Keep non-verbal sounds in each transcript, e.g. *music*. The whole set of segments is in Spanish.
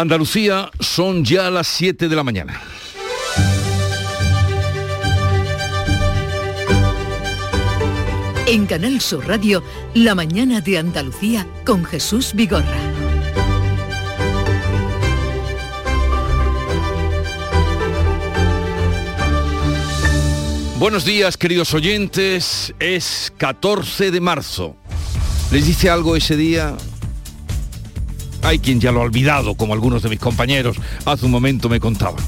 Andalucía son ya las 7 de la mañana. En Canal Sur Radio, La mañana de Andalucía con Jesús Vigorra. Buenos días, queridos oyentes. Es 14 de marzo. ¿Les dice algo ese día? Hay quien ya lo ha olvidado, como algunos de mis compañeros hace un momento me contaban.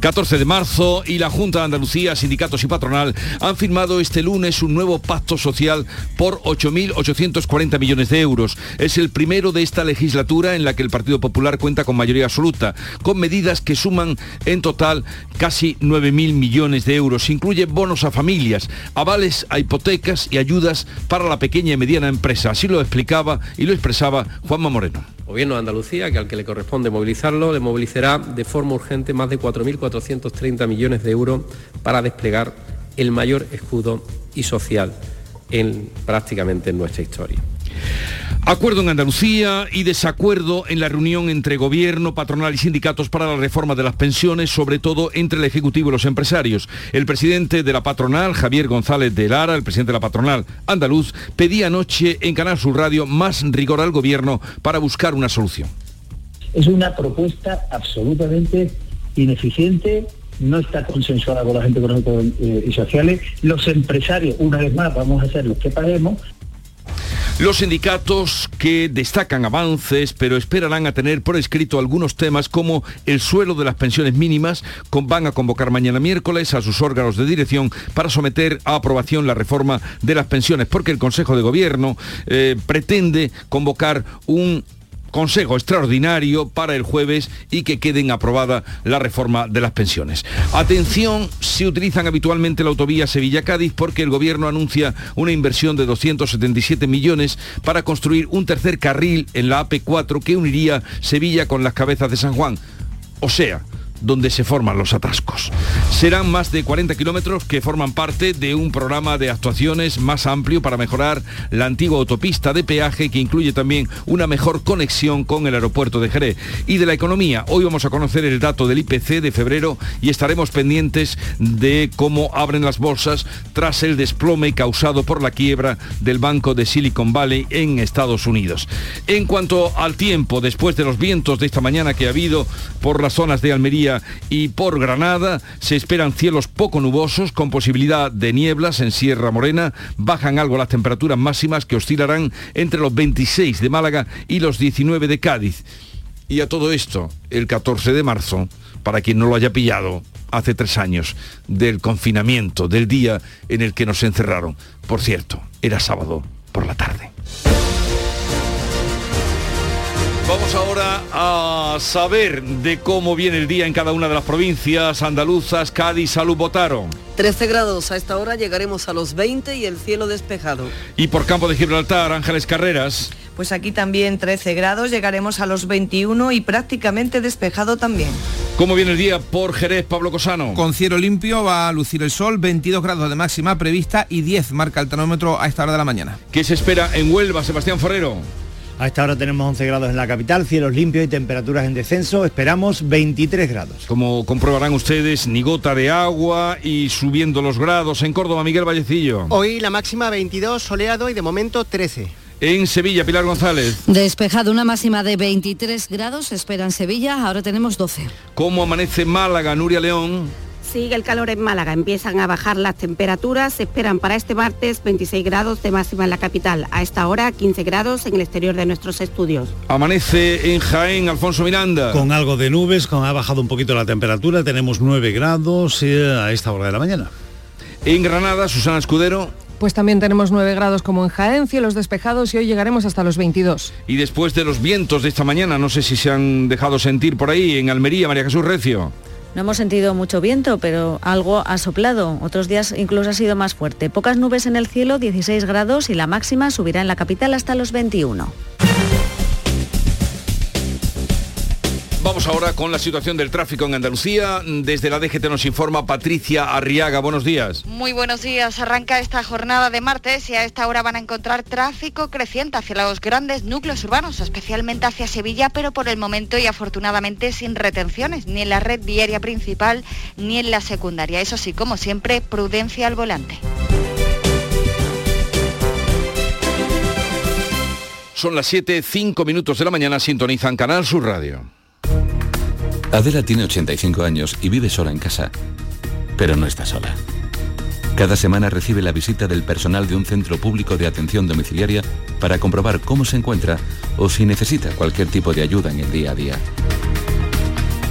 14 de marzo y la Junta de Andalucía, sindicatos y patronal han firmado este lunes un nuevo pacto social por 8.840 millones de euros. Es el primero de esta legislatura en la que el Partido Popular cuenta con mayoría absoluta, con medidas que suman en total casi 9.000 millones de euros. Incluye bonos a familias, avales a hipotecas y ayudas para la pequeña y mediana empresa. Así lo explicaba y lo expresaba Juanma Moreno. Gobierno de Andalucía, que al que le corresponde movilizarlo, le movilizará de forma urgente más de 4.430 millones de euros para desplegar el mayor escudo y social en prácticamente en nuestra historia. Acuerdo en Andalucía y desacuerdo en la reunión entre gobierno, patronal y sindicatos para la reforma de las pensiones, sobre todo entre el Ejecutivo y los empresarios. El presidente de la patronal, Javier González de Lara, el presidente de la patronal andaluz, pedía anoche en Canal Sur Radio más rigor al gobierno para buscar una solución. Es una propuesta absolutamente ineficiente, no está consensuada con la gente económica y sociales. Los empresarios, una vez más, vamos a ser los que paguemos, los sindicatos que destacan avances, pero esperarán a tener por escrito algunos temas como el suelo de las pensiones mínimas, van a convocar mañana miércoles a sus órganos de dirección para someter a aprobación la reforma de las pensiones, porque el Consejo de Gobierno eh, pretende convocar un consejo extraordinario para el jueves y que queden aprobada la reforma de las pensiones. Atención, se utilizan habitualmente la autovía Sevilla-Cádiz porque el gobierno anuncia una inversión de 277 millones para construir un tercer carril en la AP4 que uniría Sevilla con las cabezas de San Juan. O sea, donde se forman los atascos. Serán más de 40 kilómetros que forman parte de un programa de actuaciones más amplio para mejorar la antigua autopista de peaje que incluye también una mejor conexión con el aeropuerto de Jerez. Y de la economía, hoy vamos a conocer el dato del IPC de febrero y estaremos pendientes de cómo abren las bolsas tras el desplome causado por la quiebra del banco de Silicon Valley en Estados Unidos. En cuanto al tiempo, después de los vientos de esta mañana que ha habido por las zonas de Almería, y por Granada se esperan cielos poco nubosos con posibilidad de nieblas en Sierra Morena. Bajan algo las temperaturas máximas que oscilarán entre los 26 de Málaga y los 19 de Cádiz. Y a todo esto, el 14 de marzo, para quien no lo haya pillado, hace tres años, del confinamiento, del día en el que nos encerraron. Por cierto, era sábado por la tarde. Vamos ahora a saber de cómo viene el día en cada una de las provincias andaluzas, Cádiz, Salud, Botaro. 13 grados, a esta hora llegaremos a los 20 y el cielo despejado. Y por campo de Gibraltar, Ángeles Carreras. Pues aquí también 13 grados, llegaremos a los 21 y prácticamente despejado también. ¿Cómo viene el día por Jerez, Pablo Cosano? Con cielo limpio va a lucir el sol, 22 grados de máxima prevista y 10 marca el termómetro a esta hora de la mañana. ¿Qué se espera en Huelva, Sebastián Ferrero? A esta hora tenemos 11 grados en la capital, cielos limpios y temperaturas en descenso. Esperamos 23 grados. Como comprobarán ustedes, ni gota de agua y subiendo los grados en Córdoba, Miguel Vallecillo. Hoy la máxima 22, soleado y de momento 13. En Sevilla, Pilar González. Despejado, una máxima de 23 grados, espera en Sevilla, ahora tenemos 12. ¿Cómo amanece Málaga, Nuria León? Sigue el calor en Málaga, empiezan a bajar las temperaturas, se esperan para este martes 26 grados de máxima en la capital, a esta hora 15 grados en el exterior de nuestros estudios. Amanece en Jaén, Alfonso Miranda. Con algo de nubes, con ha bajado un poquito la temperatura, tenemos 9 grados eh, a esta hora de la mañana. En Granada, Susana Escudero. Pues también tenemos 9 grados como en Jaén, cielos despejados y hoy llegaremos hasta los 22. Y después de los vientos de esta mañana, no sé si se han dejado sentir por ahí, en Almería, María Jesús Recio. No hemos sentido mucho viento, pero algo ha soplado. Otros días incluso ha sido más fuerte. Pocas nubes en el cielo, 16 grados y la máxima subirá en la capital hasta los 21. Vamos ahora con la situación del tráfico en Andalucía. Desde la DGT nos informa Patricia Arriaga. Buenos días. Muy buenos días. Arranca esta jornada de martes y a esta hora van a encontrar tráfico creciente hacia los grandes núcleos urbanos, especialmente hacia Sevilla, pero por el momento y afortunadamente sin retenciones, ni en la red diaria principal ni en la secundaria. Eso sí, como siempre, prudencia al volante. Son las 7, 5 minutos de la mañana, sintonizan Canal Sur Radio. Adela tiene 85 años y vive sola en casa, pero no está sola. Cada semana recibe la visita del personal de un centro público de atención domiciliaria para comprobar cómo se encuentra o si necesita cualquier tipo de ayuda en el día a día.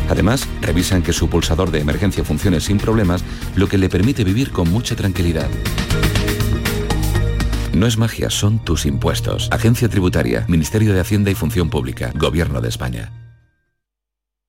Además, revisan que su pulsador de emergencia funcione sin problemas, lo que le permite vivir con mucha tranquilidad. No es magia, son tus impuestos. Agencia Tributaria, Ministerio de Hacienda y Función Pública, Gobierno de España.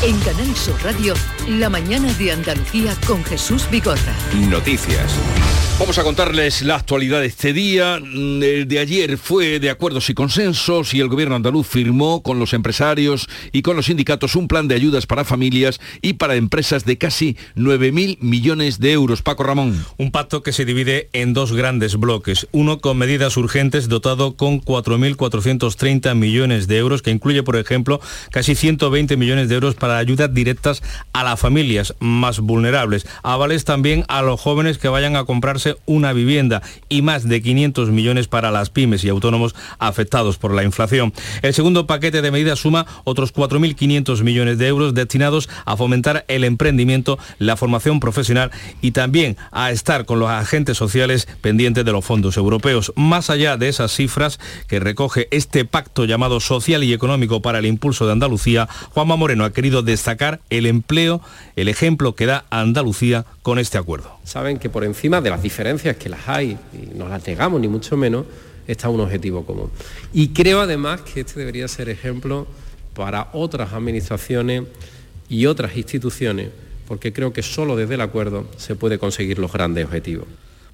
En Canal Sur Radio, la mañana de Andalucía con Jesús Vigorra. Noticias. Vamos a contarles la actualidad de este día. Mm, El de ayer fue de acuerdos y consensos y el gobierno andaluz firmó con los empresarios y con los sindicatos un plan de ayudas para familias y para empresas de casi 9.000 millones de euros. Paco Ramón. Un pacto que se divide en dos grandes bloques. Uno con medidas urgentes dotado con 4.430 millones de euros, que incluye, por ejemplo, casi 120 millones de euros para ayudas directas a las familias más vulnerables. Avales también a los jóvenes que vayan a comprarse una vivienda y más de 500 millones para las pymes y autónomos afectados por la inflación. El segundo paquete de medidas suma otros 4.500 millones de euros destinados a fomentar el emprendimiento, la formación profesional y también a estar con los agentes sociales pendientes de los fondos europeos. Más allá de esas cifras que recoge este pacto llamado social y económico para el impulso de Andalucía, Juanma Moreno ha querido destacar el empleo, el ejemplo que da Andalucía con este acuerdo. Saben que por encima de las diferencias que las hay, y no las negamos ni mucho menos, está un objetivo común. Y creo además que este debería ser ejemplo para otras administraciones y otras instituciones, porque creo que solo desde el acuerdo se puede conseguir los grandes objetivos.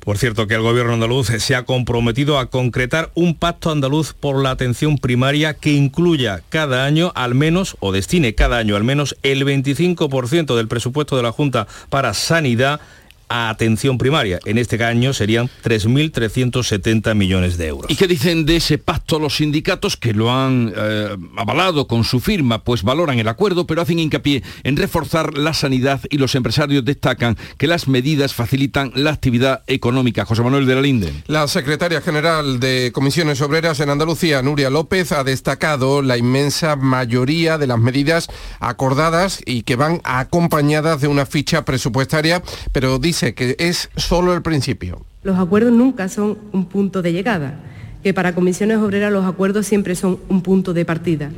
Por cierto, que el gobierno andaluz se ha comprometido a concretar un pacto andaluz por la atención primaria que incluya cada año al menos, o destine cada año al menos, el 25% del presupuesto de la Junta para sanidad a atención primaria. En este año serían 3.370 millones de euros. ¿Y qué dicen de ese pacto los sindicatos que lo han eh, avalado con su firma? Pues valoran el acuerdo, pero hacen hincapié en reforzar la sanidad y los empresarios destacan que las medidas facilitan la actividad económica. José Manuel de la Linde. La secretaria general de Comisiones Obreras en Andalucía, Nuria López, ha destacado la inmensa mayoría de las medidas acordadas y que van acompañadas de una ficha presupuestaria, pero dice que es solo el principio. Los acuerdos nunca son un punto de llegada, que para comisiones obreras los acuerdos siempre son un punto de partida.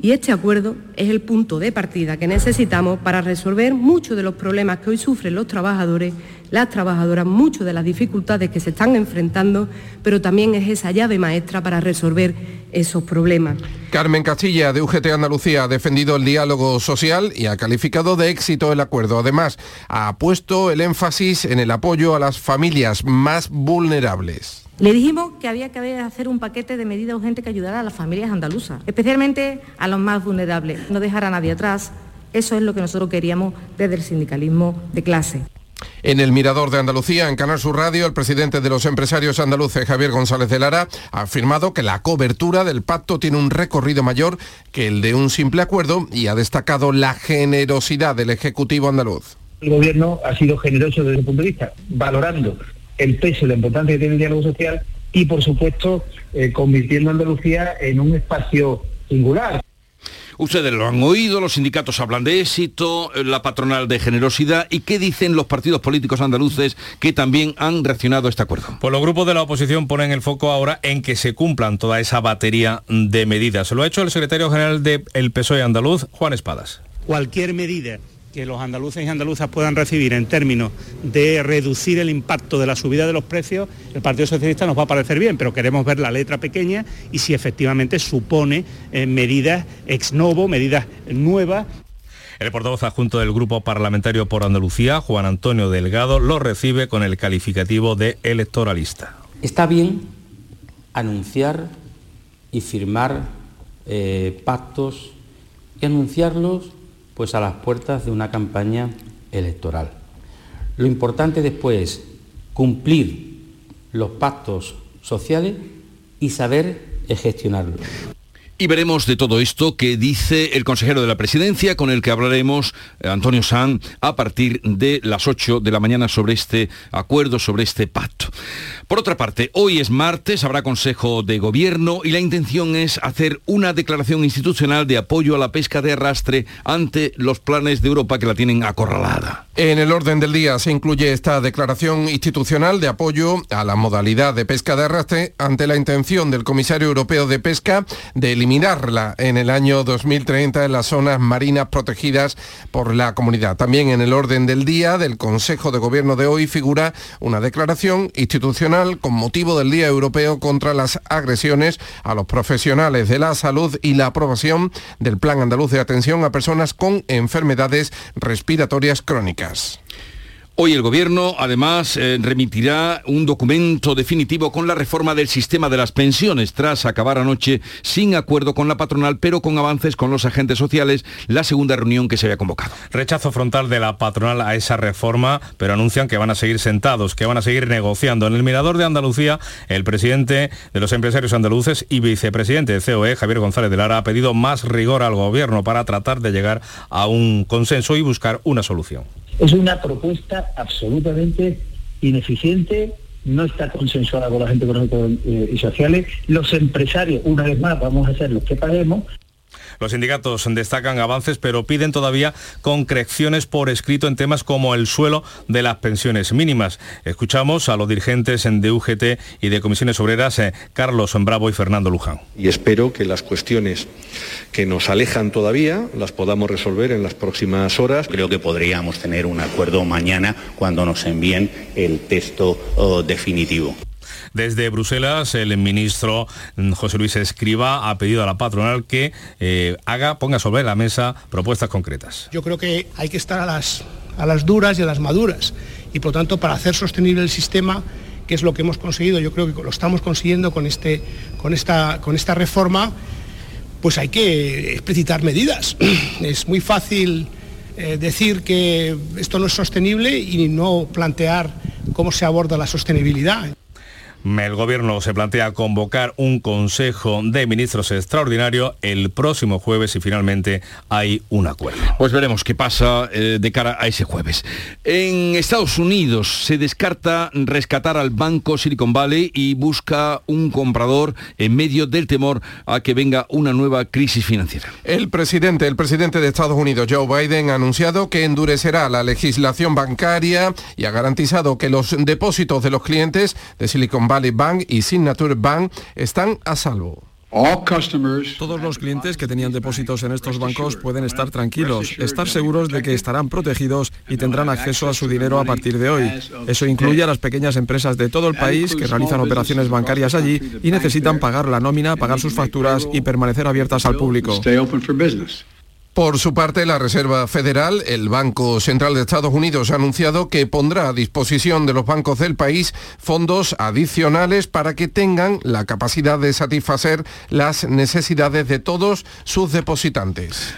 Y este acuerdo es el punto de partida que necesitamos para resolver muchos de los problemas que hoy sufren los trabajadores, las trabajadoras, muchas de las dificultades que se están enfrentando, pero también es esa llave maestra para resolver esos problemas. Carmen Castilla, de UGT Andalucía, ha defendido el diálogo social y ha calificado de éxito el acuerdo. Además, ha puesto el énfasis en el apoyo a las familias más vulnerables. Le dijimos que había que hacer un paquete de medidas urgentes que ayudara a las familias andaluzas, especialmente a los más vulnerables, no dejar a nadie atrás. Eso es lo que nosotros queríamos desde el sindicalismo de clase. En el Mirador de Andalucía, en Canal Sur Radio, el presidente de los empresarios andaluces, Javier González de Lara, ha afirmado que la cobertura del pacto tiene un recorrido mayor que el de un simple acuerdo y ha destacado la generosidad del Ejecutivo andaluz. El gobierno ha sido generoso desde ese punto de vista, valorando el peso y la importancia que tiene el diálogo social y, por supuesto, eh, convirtiendo a Andalucía en un espacio singular. Ustedes lo han oído, los sindicatos hablan de éxito, la patronal de generosidad y qué dicen los partidos políticos andaluces que también han reaccionado a este acuerdo. Pues los grupos de la oposición ponen el foco ahora en que se cumplan toda esa batería de medidas. Lo ha hecho el secretario general del PSOE andaluz, Juan Espadas. Cualquier medida que los andaluces y andaluzas puedan recibir en términos de reducir el impacto de la subida de los precios, el Partido Socialista nos va a parecer bien, pero queremos ver la letra pequeña y si efectivamente supone eh, medidas ex novo, medidas nuevas el portavoz adjunto del Grupo Parlamentario por Andalucía, Juan Antonio Delgado, lo recibe con el calificativo de electoralista. Está bien anunciar y firmar eh, pactos y anunciarlos pues a las puertas de una campaña electoral. Lo importante después es cumplir los pactos sociales y saber gestionarlos. Y veremos de todo esto que dice el consejero de la presidencia, con el que hablaremos, eh, Antonio San, a partir de las 8 de la mañana sobre este acuerdo, sobre este pacto. Por otra parte, hoy es martes, habrá Consejo de Gobierno y la intención es hacer una declaración institucional de apoyo a la pesca de arrastre ante los planes de Europa que la tienen acorralada. En el orden del día se incluye esta declaración institucional de apoyo a la modalidad de pesca de arrastre ante la intención del Comisario Europeo de Pesca de eliminarla en el año 2030 en las zonas marinas protegidas por la comunidad. También en el orden del día del Consejo de Gobierno de hoy figura una declaración institucional con motivo del Día Europeo contra las agresiones a los profesionales de la salud y la aprobación del Plan Andaluz de Atención a Personas con Enfermedades Respiratorias Crónicas. Hoy el Gobierno, además, eh, remitirá un documento definitivo con la reforma del sistema de las pensiones, tras acabar anoche sin acuerdo con la patronal, pero con avances con los agentes sociales, la segunda reunión que se había convocado. Rechazo frontal de la patronal a esa reforma, pero anuncian que van a seguir sentados, que van a seguir negociando. En el Mirador de Andalucía, el presidente de los empresarios andaluces y vicepresidente de COE, Javier González de Lara, ha pedido más rigor al Gobierno para tratar de llegar a un consenso y buscar una solución. Es una propuesta absolutamente ineficiente, no está consensuada con la gente económica eh, y sociales. Los empresarios, una vez más, vamos a ser los que paguemos, los sindicatos destacan avances, pero piden todavía concreciones por escrito en temas como el suelo de las pensiones mínimas. Escuchamos a los dirigentes de UGT y de comisiones obreras, eh, Carlos Bravo y Fernando Luján. Y espero que las cuestiones que nos alejan todavía las podamos resolver en las próximas horas. Creo que podríamos tener un acuerdo mañana cuando nos envíen el texto oh, definitivo. Desde Bruselas, el ministro José Luis Escriba ha pedido a la patronal que eh, haga, ponga sobre la mesa propuestas concretas. Yo creo que hay que estar a las, duras y a las maduras. Y por tanto, para hacer sostenible el sistema, que es lo que hemos conseguido, yo creo que lo estamos consiguiendo con, este, con, esta, con esta reforma, pues hay que explicitar medidas. *clears throat* Es muy fácil eh, decir que esto no es sostenible y no plantear cómo se aborda la sostenibilidad. El gobierno se plantea convocar un consejo de ministros extraordinario el próximo jueves y finalmente hay un acuerdo. Pues veremos qué pasa eh, de cara a ese jueves. En Estados Unidos se descarta rescatar al banco Silicon Valley y busca un comprador en medio del temor a que venga una nueva crisis financiera. El presidente, el presidente de Estados Unidos, Joe Biden, ha anunciado que endurecerá la legislación bancaria y ha garantizado que los depósitos de los clientes de Silicon Valley Bank y Signature Bank están a salvo. Todos los clientes que tenían depósitos en estos bancos pueden estar tranquilos, estar seguros de que estarán protegidos y tendrán acceso a su dinero a partir de hoy. Eso incluye a las pequeñas empresas de todo el país que realizan operaciones bancarias allí y necesitan pagar la nómina, pagar sus facturas y permanecer abiertas al público. Por su parte, la Reserva Federal, el Banco Central de Estados Unidos, ha anunciado que pondrá a disposición de los bancos del país fondos adicionales para que tengan la capacidad de satisfacer las necesidades de todos sus depositantes.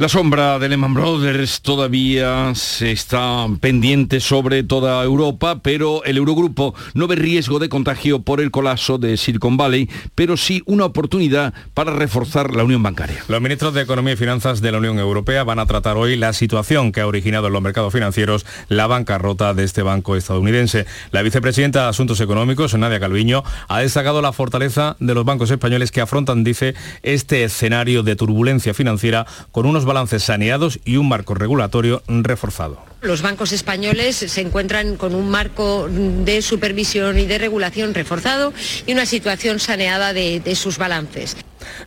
La sombra de Lehman Brothers todavía se está pendiente sobre toda Europa, pero el Eurogrupo no ve riesgo de contagio por el colapso de Silicon Valley, pero sí una oportunidad para reforzar la unión bancaria. Los ministros de Economía y Finanzas de la Unión Europea van a tratar hoy la situación que ha originado en los mercados financieros la bancarrota de este banco estadounidense. La vicepresidenta de Asuntos Económicos, Nadia Calviño, ha destacado la fortaleza de los bancos españoles que afrontan, dice, este escenario de turbulencia financiera con unos balances saneados y un marco regulatorio reforzado. Los bancos españoles se encuentran con un marco de supervisión y de regulación reforzado y una situación saneada de, de sus balances.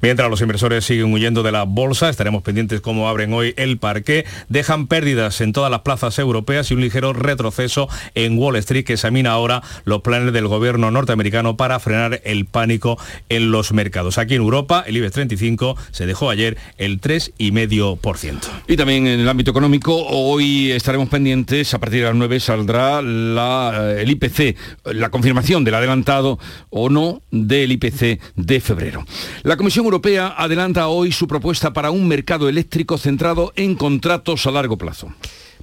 Mientras los inversores siguen huyendo de la bolsa, estaremos pendientes cómo abren hoy el parque. Dejan pérdidas en todas las plazas europeas y un ligero retroceso en Wall Street que examina ahora los planes del gobierno norteamericano para frenar el pánico en los mercados. Aquí en Europa, el IBEX 35 se dejó ayer el 3,5%. Y también en el ámbito económico, hoy estaremos pendientes, a partir de las 9 saldrá la, el IPC, la confirmación del adelantado o no del IPC de febrero. La Comisión Europea adelanta hoy su propuesta para un mercado eléctrico centrado en contratos a largo plazo.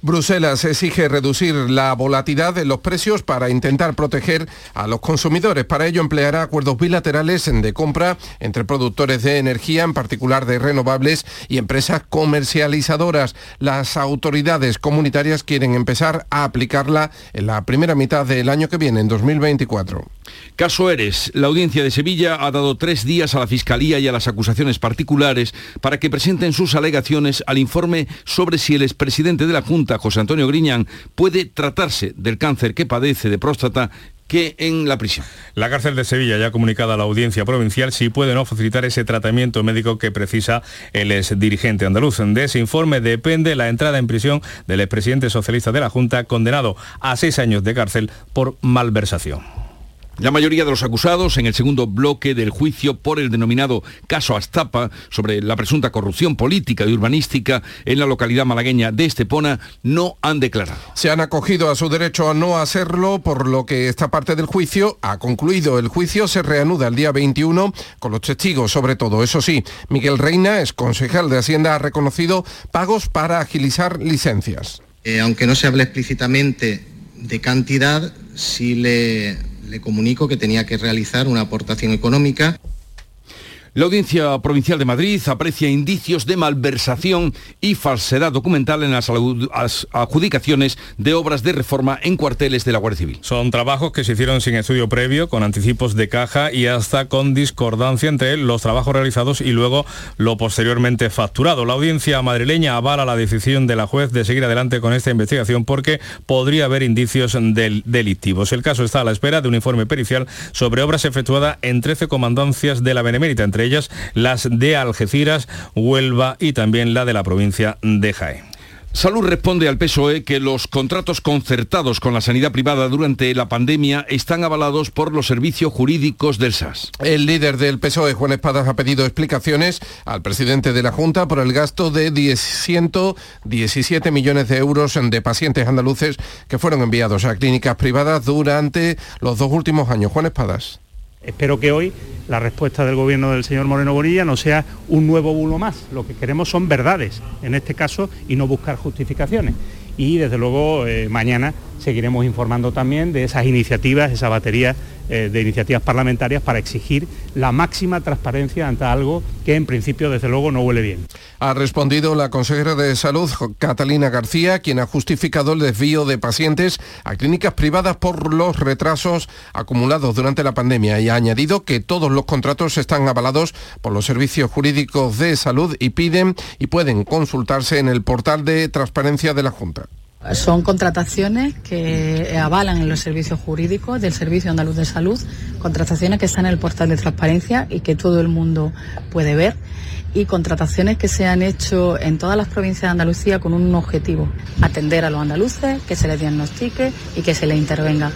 Bruselas exige reducir la volatilidad de los precios para intentar proteger a los consumidores. Para ello empleará acuerdos bilaterales de compra entre productores de energía, en particular de renovables, y empresas comercializadoras. Las autoridades comunitarias quieren empezar a aplicarla en la primera mitad del año que viene, en 2024. Caso Eres, la audiencia de Sevilla ha dado tres días a la Fiscalía y a las acusaciones particulares para que presenten sus alegaciones al informe sobre si el expresidente de la Junta, José Antonio Griñán, puede tratarse del cáncer que padece de próstata que en la prisión. La cárcel de Sevilla ya ha comunicado a la audiencia provincial si puede no facilitar ese tratamiento médico que precisa el ex dirigente andaluz. De ese informe depende la entrada en prisión del expresidente socialista de la Junta, condenado a seis años de cárcel por malversación. La mayoría de los acusados en el segundo bloque del juicio por el denominado caso Astapa sobre la presunta corrupción política y urbanística en la localidad malagueña de Estepona no han declarado. Se han acogido a su derecho a no hacerlo, por lo que esta parte del juicio ha concluido. El juicio se reanuda el día 21 con los testigos, sobre todo. Eso sí, Miguel Reina, es concejal de Hacienda, ha reconocido pagos para agilizar licencias. Eh, aunque no se hable explícitamente de cantidad, sí le le comunico que tenía que realizar una aportación económica la Audiencia Provincial de Madrid aprecia indicios de malversación y falsedad documental en las adjudicaciones de obras de reforma en cuarteles de la Guardia Civil. Son trabajos que se hicieron sin estudio previo, con anticipos de caja y hasta con discordancia entre los trabajos realizados y luego lo posteriormente facturado. La audiencia madrileña avala la decisión de la juez de seguir adelante con esta investigación porque podría haber indicios del delictivos. El caso está a la espera de un informe pericial sobre obras efectuadas en 13 comandancias de la Benemérita, entre ellas las de Algeciras, Huelva y también la de la provincia de Jaén. Salud responde al PSOE que los contratos concertados con la sanidad privada durante la pandemia están avalados por los servicios jurídicos del SAS. El líder del PSOE, Juan Espadas, ha pedido explicaciones al presidente de la Junta por el gasto de 117 millones de euros de pacientes andaluces que fueron enviados a clínicas privadas durante los dos últimos años. Juan Espadas. Espero que hoy la respuesta del gobierno del señor Moreno Bonilla no sea un nuevo bulo más. Lo que queremos son verdades, en este caso, y no buscar justificaciones. Y desde luego eh, mañana seguiremos informando también de esas iniciativas, esa batería eh, de iniciativas parlamentarias para exigir la máxima transparencia ante algo que en principio desde luego no huele bien. Ha respondido la consejera de Salud, Catalina García, quien ha justificado el desvío de pacientes a clínicas privadas por los retrasos acumulados durante la pandemia y ha añadido que todos los contratos están avalados por los servicios jurídicos de salud y piden y pueden consultarse en el portal de transparencia de la Junta. Son contrataciones que avalan en los servicios jurídicos del Servicio Andaluz de Salud, contrataciones que están en el portal de transparencia y que todo el mundo puede ver y contrataciones que se han hecho en todas las provincias de Andalucía con un objetivo, atender a los andaluces, que se les diagnostique y que se les intervenga.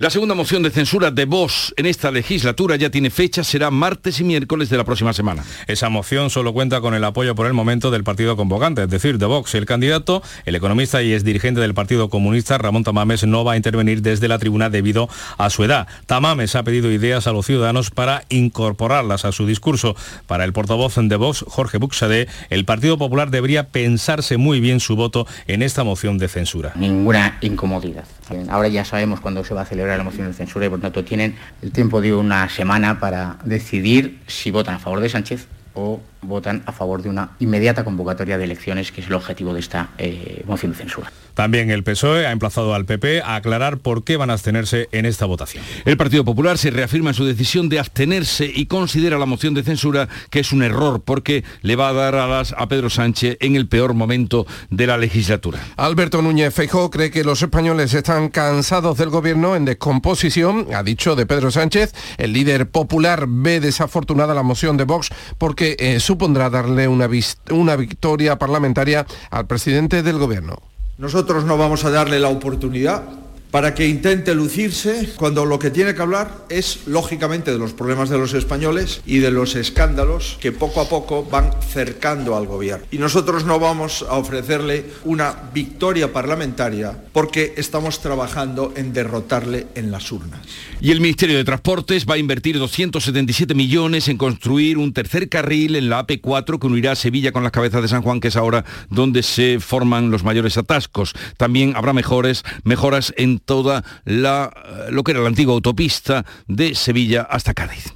La segunda moción de censura de Vox en esta legislatura ya tiene fecha, será martes y miércoles de la próxima semana. Esa moción solo cuenta con el apoyo por el momento del partido convocante, es decir, de Vox. El candidato, el economista y exdirigente del Partido Comunista, Ramón Tamames, no va a intervenir desde la tribuna debido a su edad. Tamames ha pedido ideas a los ciudadanos para incorporarlas a su discurso. Para el portavoz de Vox, Jorge Buxade, el Partido Popular debería pensarse muy bien su voto en esta moción de censura. Ninguna incomodidad. Ahora ya sabemos cuándo se va a celebrar la moción de censura y por tanto tienen el tiempo de una semana para decidir si votan a favor de Sánchez o votan a favor de una inmediata convocatoria de elecciones, que es el objetivo de esta eh, moción de censura. También el PSOE ha emplazado al PP a aclarar por qué van a abstenerse en esta votación. El Partido Popular se reafirma en su decisión de abstenerse y considera la moción de censura que es un error porque le va a dar alas a Pedro Sánchez en el peor momento de la legislatura. Alberto Núñez Feijóo cree que los españoles están cansados del gobierno en descomposición, ha dicho de Pedro Sánchez. El líder popular ve desafortunada la moción de Vox porque eh, supondrá darle una, una victoria parlamentaria al presidente del gobierno. Nosotros no vamos a darle la oportunidad para que intente lucirse cuando lo que tiene que hablar es lógicamente de los problemas de los españoles y de los escándalos que poco a poco van cercando al gobierno. Y nosotros no vamos a ofrecerle una victoria parlamentaria porque estamos trabajando en derrotarle en las urnas. Y el Ministerio de Transportes va a invertir 277 millones en construir un tercer carril en la AP4 que unirá Sevilla con las cabezas de San Juan, que es ahora donde se forman los mayores atascos. También habrá mejores, mejoras en toda la, eh, lo que era la antigua autopista de Sevilla hasta Cádiz.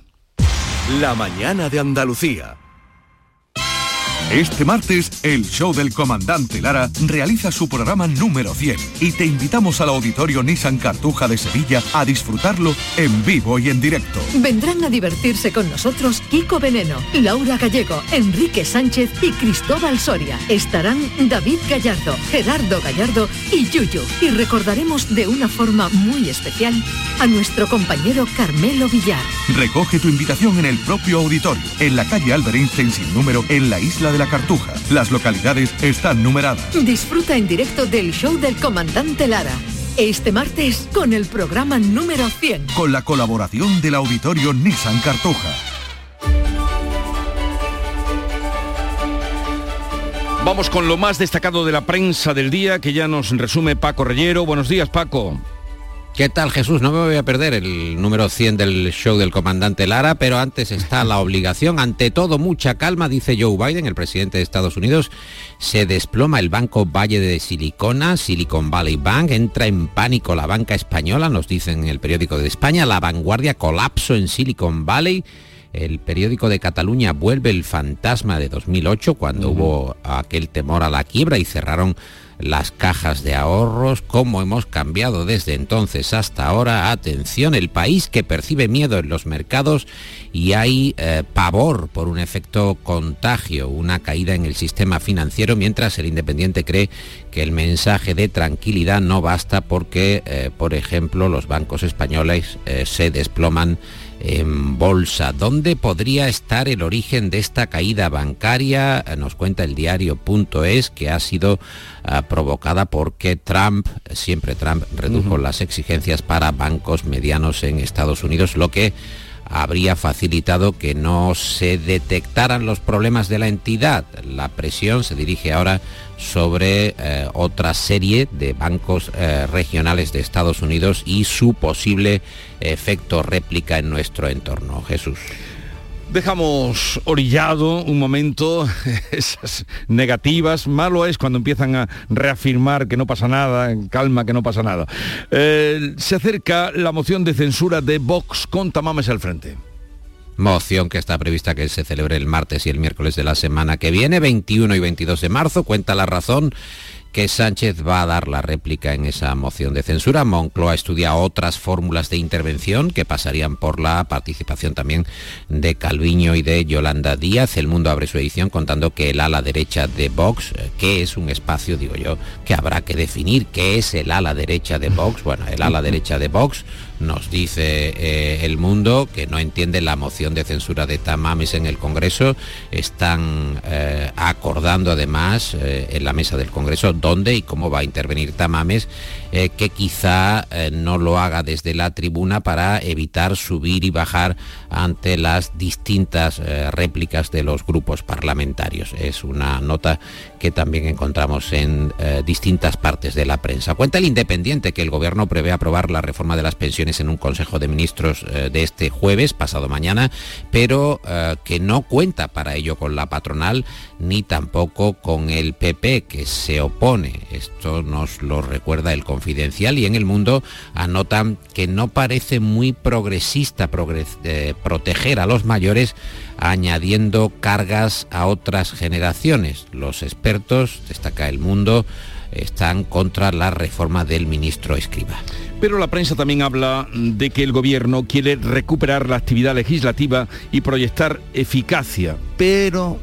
La mañana de Andalucía. Este martes, el show del comandante Lara realiza su programa número 100 y te invitamos al auditorio Nissan Cartuja de Sevilla a disfrutarlo en vivo y en directo. Vendrán a divertirse con nosotros Kiko Veneno, Laura Gallego, Enrique Sánchez y Cristóbal Soria. Estarán David Gallardo, Gerardo Gallardo y Yuyu. Y recordaremos de una forma muy especial a nuestro compañero Carmelo Villar. Recoge tu invitación en el propio auditorio, en la calle Albert Einstein sin número, en la isla de la Cartuja. Las localidades están numeradas. Disfruta en directo del show del comandante Lara. Este martes con el programa número 100. Con la colaboración del auditorio Nissan Cartuja. Vamos con lo más destacado de la prensa del día que ya nos resume Paco Reyero. Buenos días, Paco. ¿Qué tal Jesús? No me voy a perder el número 100 del show del comandante Lara, pero antes está la obligación. Ante todo, mucha calma, dice Joe Biden, el presidente de Estados Unidos. Se desploma el banco Valle de Silicona, Silicon Valley Bank. Entra en pánico la banca española, nos dicen en el periódico de España. La vanguardia colapso en Silicon Valley. El periódico de Cataluña vuelve el fantasma de 2008, cuando hubo aquel temor a la quiebra y cerraron las cajas de ahorros, cómo hemos cambiado desde entonces hasta ahora. Atención, el país que percibe miedo en los mercados y hay eh, pavor por un efecto contagio, una caída en el sistema financiero, mientras el Independiente cree que el mensaje de tranquilidad no basta porque, eh, por ejemplo, los bancos españoles eh, se desploman en bolsa. ¿Dónde podría estar el origen de esta caída bancaria? Nos cuenta el diario.es que ha sido ah, provocada porque Trump, siempre Trump, redujo las exigencias para bancos medianos en Estados Unidos, lo que habría facilitado que no se detectaran los problemas de la entidad. La presión se dirige ahora sobre eh, otra serie de bancos eh, regionales de Estados Unidos y su posible efecto réplica en nuestro entorno. Jesús. Dejamos orillado un momento *laughs* esas negativas. Malo es cuando empiezan a reafirmar que no pasa nada, calma que no pasa nada. Eh, se acerca la moción de censura de Vox con Tamames al frente. Moción que está prevista que se celebre el martes y el miércoles de la semana que viene, 21 y 22 de marzo. Cuenta la razón que Sánchez va a dar la réplica en esa moción de censura. Moncloa estudia otras fórmulas de intervención que pasarían por la participación también de Calviño y de Yolanda Díaz. El Mundo abre su edición contando que el ala derecha de Vox, eh, que es un espacio, digo yo, que habrá que definir qué es el ala derecha de Vox. Bueno, el ala derecha de Vox nos dice eh, el mundo que no entiende la moción de censura de Tamames en el Congreso. Están eh, acordando además eh, en la mesa del Congreso dónde y cómo va a intervenir Tamames, que quizá no lo haga desde la tribuna para evitar subir y bajar ante las distintas réplicas de los grupos parlamentarios. Es una nota que también encontramos en eh, distintas partes de la prensa. Cuenta el Independiente que el Gobierno prevé aprobar la reforma de las pensiones en un Consejo de Ministros eh, de este jueves, pasado mañana, pero eh, que no cuenta para ello con la patronal ni tampoco con el PP, que se opone. Esto nos lo recuerda el Confidencial y en el mundo anotan que no parece muy progresista proteger a los mayores añadiendo cargas a otras generaciones. Los expertos, destaca el mundo, están contra la reforma del ministro Escriba. Pero la prensa también habla de que el gobierno quiere recuperar la actividad legislativa y proyectar eficacia, pero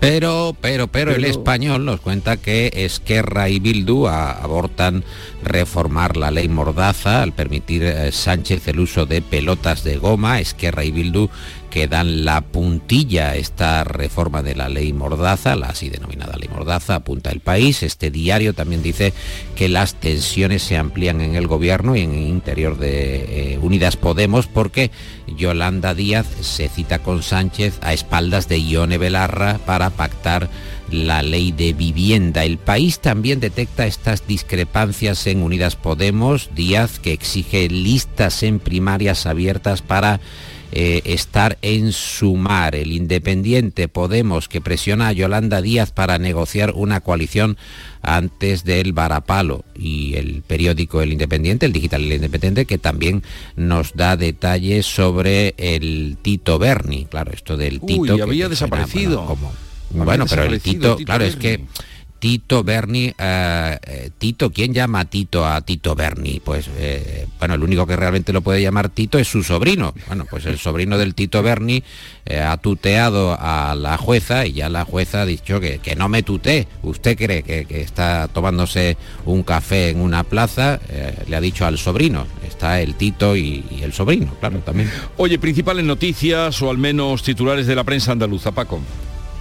pero, pero, pero, el español nos cuenta que Esquerra y Bildu abortan reformar la ley Mordaza al permitir eh, Sánchez el uso de pelotas de goma. Esquerra y Bildu que dan la puntilla a esta reforma de la ley Mordaza, la así denominada ley Mordaza, apunta el país. Este diario también dice que las tensiones se amplían en el gobierno y en el interior de eh, Unidas Podemos porque Yolanda Díaz se cita con Sánchez a espaldas de Ione Belarra para pactar la ley de vivienda. El país también detecta estas discrepancias en Unidas Podemos. Díaz que exige listas en primarias abiertas para eh, estar en sumar. El Independiente Podemos que presiona a Yolanda Díaz para negociar una coalición antes del varapalo y el periódico El Independiente, el digital El Independiente, que también nos da detalles sobre el Tito Berni. Claro, esto del Tito... que, había desaparecido. como, bueno, pero el Tito, claro, es que Tito Berni, eh, eh, Tito, ¿quién llama Tito a Tito Berni? Pues, eh, bueno, el único que realmente lo puede llamar Tito es su sobrino. Bueno, pues el sobrino del Tito Berni ha tuteado a la jueza y ya la jueza ha dicho que, que no me tutee. ¿Usted cree que, está tomándose un café en una plaza? le ha dicho al sobrino. Está el Tito y, y el sobrino, claro, también. Oye, principales noticias o al menos titulares de la prensa andaluza, Paco.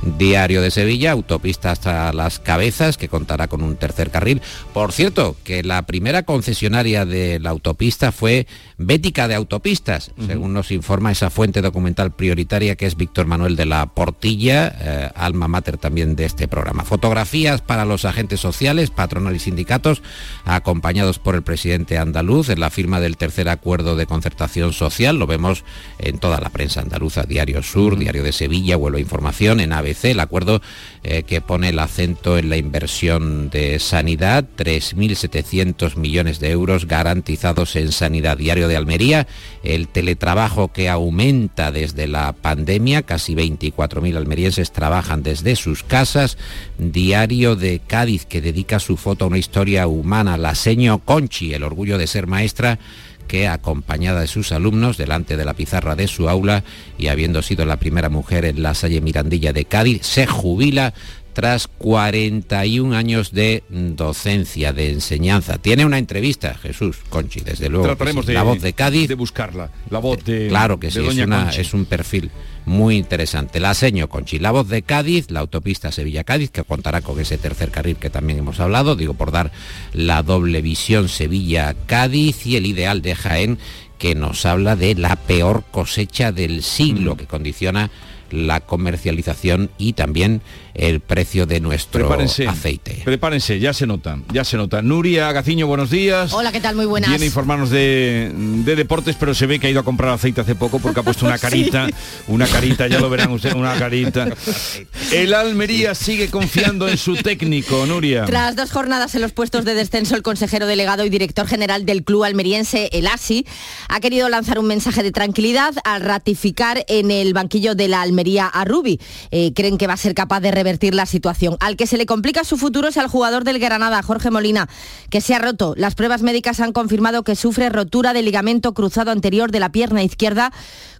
Diario de Sevilla, autopista hasta las cabezas, que contará con un tercer carril. Por cierto, que la primera concesionaria de la autopista fue Bética de Autopistas, según nos informa esa fuente documental prioritaria que es Víctor Manuel de la Portilla, eh, alma mater también de este programa. Fotografías para los agentes sociales, patronal y sindicatos, acompañados por el presidente andaluz en la firma del tercer acuerdo de concertación social. Lo vemos en toda la prensa andaluza, Diario Sur, Diario de Sevilla, Vuelo a Información, en El acuerdo eh, que pone el acento en la inversión de sanidad, 3.700 millones de euros garantizados en sanidad. Diario de Almería, el teletrabajo que aumenta desde la pandemia, casi 24.000 almerienses trabajan desde sus casas, Diario de Cádiz que dedica su foto a una historia humana, la seño Conchi, el orgullo de ser maestra, que acompañada de sus alumnos delante de la pizarra de su aula y habiendo sido la primera mujer en la Salle Mirandilla de Cádiz, se jubila tras 41 años de docencia, de enseñanza. Tiene una entrevista, Jesús Conchi, desde luego. de, la voz de Cádiz. De buscarla. La voz de. Claro que sí, es, un perfil muy interesante. La seño Conchi, la voz de Cádiz, la autopista Sevilla-Cádiz, que contará con ese tercer carril que también hemos hablado, digo por dar la doble visión Sevilla-Cádiz y el ideal de Jaén, que nos habla de la peor cosecha del siglo, mm. que condiciona la comercialización y también el precio de nuestro aceite. Prepárense, ya se nota, ya se nota. Nuria Gaciño, buenos días. Hola, ¿qué tal? Muy buenas. Viene a informarnos de, deportes, pero se ve que ha ido a comprar aceite hace poco porque ha puesto una *laughs* carita, una carita, ya lo verán ustedes, una carita. *laughs* El Almería sigue confiando en su técnico, Nuria. Tras dos jornadas en los puestos de descenso, el consejero delegado y director general del club almeriense, el ASI, ha querido lanzar un mensaje de tranquilidad al ratificar en el banquillo de la Almería a Rubi. Eh, creen que va a ser capaz de la situación. Al que se le complica su futuro es al jugador del Granada, Jorge Molina, que se ha roto. Las pruebas médicas han confirmado que sufre rotura de ligamento cruzado anterior de la pierna izquierda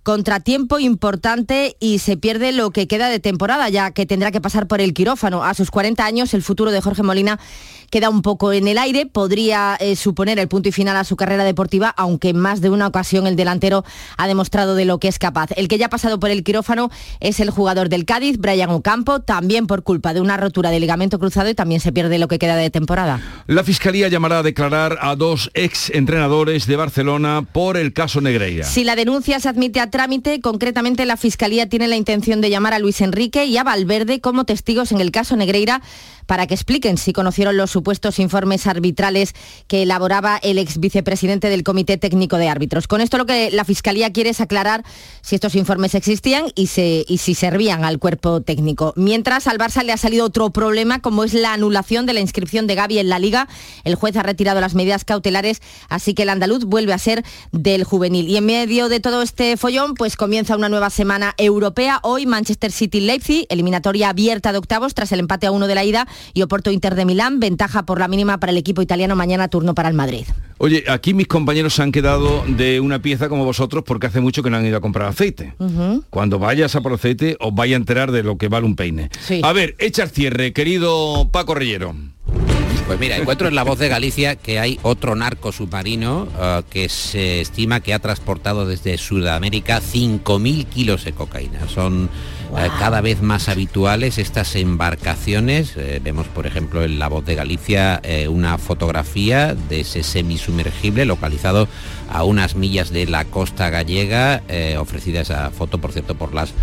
contratiempo importante y se pierde lo que queda de temporada, ya que tendrá que pasar por el quirófano. A sus 40 años, el futuro de Jorge Molina queda un poco en el aire, podría eh, suponer el punto y final a su carrera deportiva, aunque en más de una ocasión el delantero ha demostrado de lo que es capaz. El que ya ha pasado por el quirófano es el jugador del Cádiz, Brian Ocampo, también por culpa de una rotura de ligamento cruzado y también se pierde lo que queda de temporada. La Fiscalía llamará a declarar a dos ex entrenadores de Barcelona por el caso Negreira. Si la denuncia se admite a trámite, concretamente la Fiscalía tiene la intención de llamar a Luis Enrique y a Valverde como testigos en el caso Negreira para que expliquen si conocieron los supuestos informes arbitrales que elaboraba el ex vicepresidente del Comité Técnico de Árbitros. Con esto lo que la Fiscalía quiere es aclarar si estos informes existían y, y si servían al cuerpo técnico. Mientras al Barça le ha salido otro problema como es la anulación de la inscripción de Gaby en la Liga. El juez ha retirado las medidas cautelares, así que el andaluz vuelve a ser del juvenil. Y en medio de todo este follón, pues comienza una nueva semana europea. Hoy Manchester City-Leipzig, eliminatoria abierta de octavos tras el empate a uno de la ida y Oporto Inter de Milán, ventaja por la mínima para el equipo italiano, mañana turno para el Madrid. Oye, aquí mis compañeros se han quedado de una pieza como vosotros porque hace mucho que no han ido a comprar aceite. Cuando vayas a por aceite os vaya a enterar de lo que vale un peine. A ver, echa el cierre, querido Paco Reyero. Pues mira, encuentro en la voz de Galicia que hay otro narco submarino eh, que se estima que ha transportado desde Sudamérica 5.000 kilos de cocaína. Son eh, cada vez más habituales estas embarcaciones. Eh, vemos, por ejemplo, en la voz de Galicia una fotografía de ese semisumergible localizado a unas millas de la costa gallega, ofrecida esa foto, por cierto, por las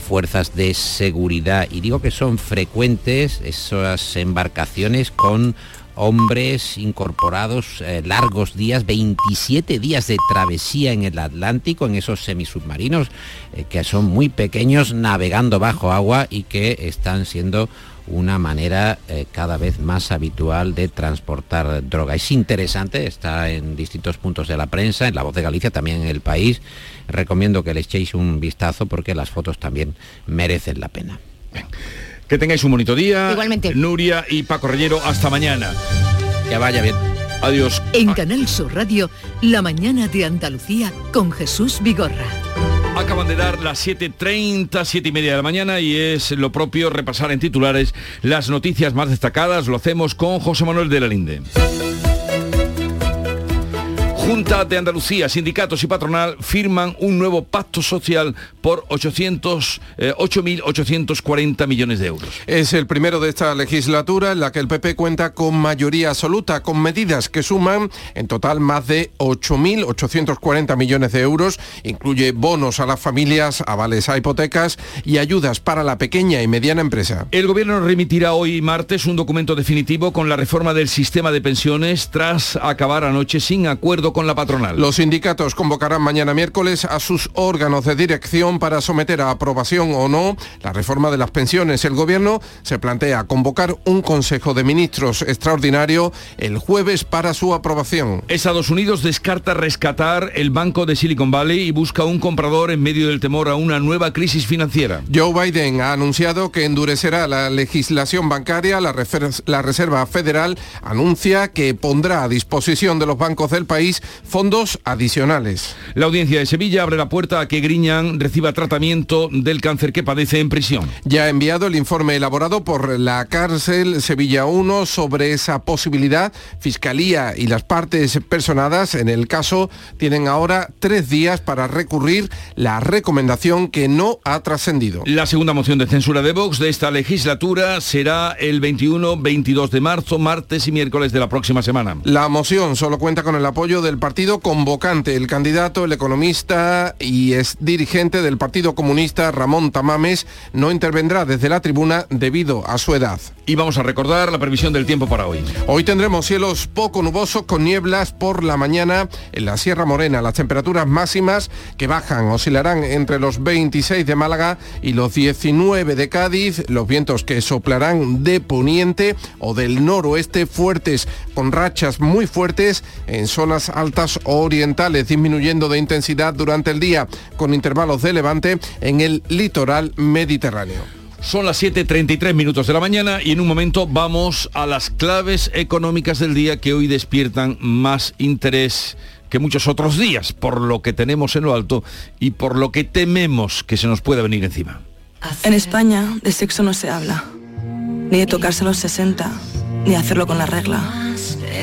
fuerzas de seguridad. Y digo que son frecuentes esas embarcaciones con hombres incorporados eh, largos días, 27 días de travesía en el Atlántico, en esos semisubmarinos eh, que son muy pequeños, navegando bajo agua y que están siendo una manera eh, cada vez más habitual de transportar droga. Es interesante, está en distintos puntos de la prensa, en La Voz de Galicia, también en El País. Recomiendo que le echéis un vistazo porque las fotos también merecen la pena. Que tengáis un bonito día. Igualmente. Nuria y Paco Rellero, hasta mañana. Que vaya bien. Adiós. En Canal Sur Radio, La mañana de Andalucía con Jesús Vigorra. Acaban de dar las 7.30, 7 y media de la mañana y es lo propio repasar en titulares las noticias más destacadas. Lo hacemos con José Manuel de la Linde. Junta de Andalucía, sindicatos y patronal firman un nuevo pacto social por 800, 8.840 eh, millones de euros. Es el primero de esta legislatura en la que el PP cuenta con mayoría absoluta, con medidas que suman en total más de 8.840 millones de euros. Incluye bonos a las familias, avales a hipotecas y ayudas para la pequeña y mediana empresa. El gobierno remitirá hoy martes un documento definitivo con la reforma del sistema de pensiones tras acabar anoche sin acuerdo con la patronal. Los sindicatos convocarán mañana miércoles a sus órganos de dirección para someter a aprobación o no la reforma de las pensiones. El gobierno se plantea convocar un Consejo de Ministros extraordinario el jueves para su aprobación. Estados Unidos descarta rescatar el banco de Silicon Valley y busca un comprador en medio del temor a una nueva crisis financiera. Joe Biden ha anunciado que endurecerá la legislación bancaria. La, la Reserva Federal anuncia que pondrá a disposición de los bancos del país fondos adicionales. La audiencia de Sevilla abre la puerta a que Griñán reciba tratamiento del cáncer que padece en prisión. Ya ha enviado el informe elaborado por la cárcel Sevilla 1 sobre esa posibilidad. Fiscalía y las partes personadas en el caso tienen ahora tres días para recurrir la recomendación que no ha trascendido. La segunda moción de censura de Vox de esta legislatura será el 21-22 de marzo, martes y miércoles de la próxima semana. La moción solo cuenta con el apoyo del partido convocante. El candidato, el economista y es dirigente del Partido Comunista, Ramón Tamames, no intervendrá desde la tribuna debido a su edad. Y vamos a recordar la previsión del tiempo para hoy. Hoy tendremos cielos poco nubosos con nieblas por la mañana en la Sierra Morena. Las temperaturas máximas que bajan oscilarán entre los 26 de Málaga y los 19 de Cádiz. Los vientos que soplarán de poniente o del noroeste fuertes con rachas muy fuertes en zonas altas orientales, disminuyendo de intensidad durante el día, con intervalos de levante en el litoral mediterráneo. Son las 7.33 minutos de la mañana y en un momento vamos a las claves económicas del día que hoy despiertan más interés que muchos otros días, por lo que tenemos en lo alto y por lo que tememos que se nos pueda venir encima. En España de sexo no se habla, ni de tocarse los 60, ni de hacerlo con la regla.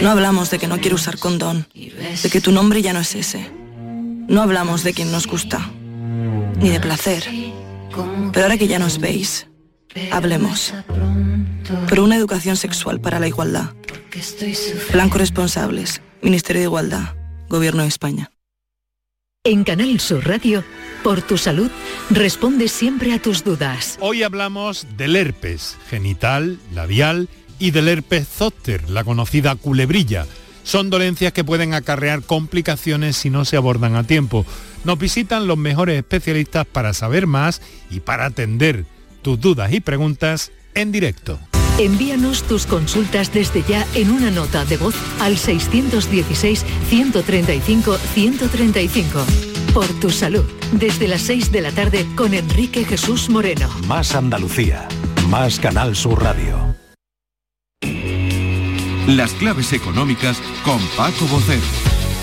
No hablamos de que no quiero usar condón, de que tu nombre ya no es ese. No hablamos de quien nos gusta, ni de placer. Pero ahora que ya nos veis, hablemos. Por una educación sexual para la igualdad. Blanco Responsables, Ministerio de Igualdad, Gobierno de España. En Canal Sur Radio, por tu salud, responde siempre a tus dudas. Hoy hablamos del herpes genital, labial y del herpes zóster, la conocida culebrilla. Son dolencias que pueden acarrear complicaciones si no se abordan a tiempo. Nos visitan los mejores especialistas para saber más y para atender tus dudas y preguntas en directo. Envíanos tus consultas desde ya en una nota de voz al 616-135-135. Por tu salud, desde las 6 de la tarde con Enrique Jesús Moreno. Más Andalucía, más Canal Sur Radio. Las claves económicas con Paco Bocero.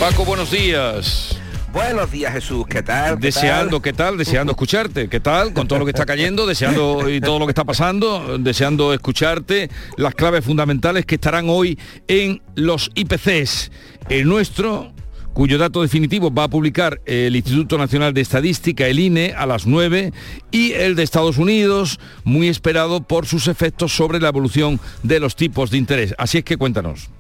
Paco, buenos días. Buenos días Jesús, ¿qué tal? ¿Qué deseando, tal? ¿qué tal? Deseando escucharte, ¿qué tal? Con todo lo que está cayendo, deseando y todo lo que está pasando, deseando escucharte las claves fundamentales que estarán hoy en los IPCs. El nuestro, cuyo dato definitivo va a publicar el Instituto Nacional de Estadística, el INE, a las 9, y el de Estados Unidos, muy esperado por sus efectos sobre la evolución de los tipos de interés. Así es que cuéntanos.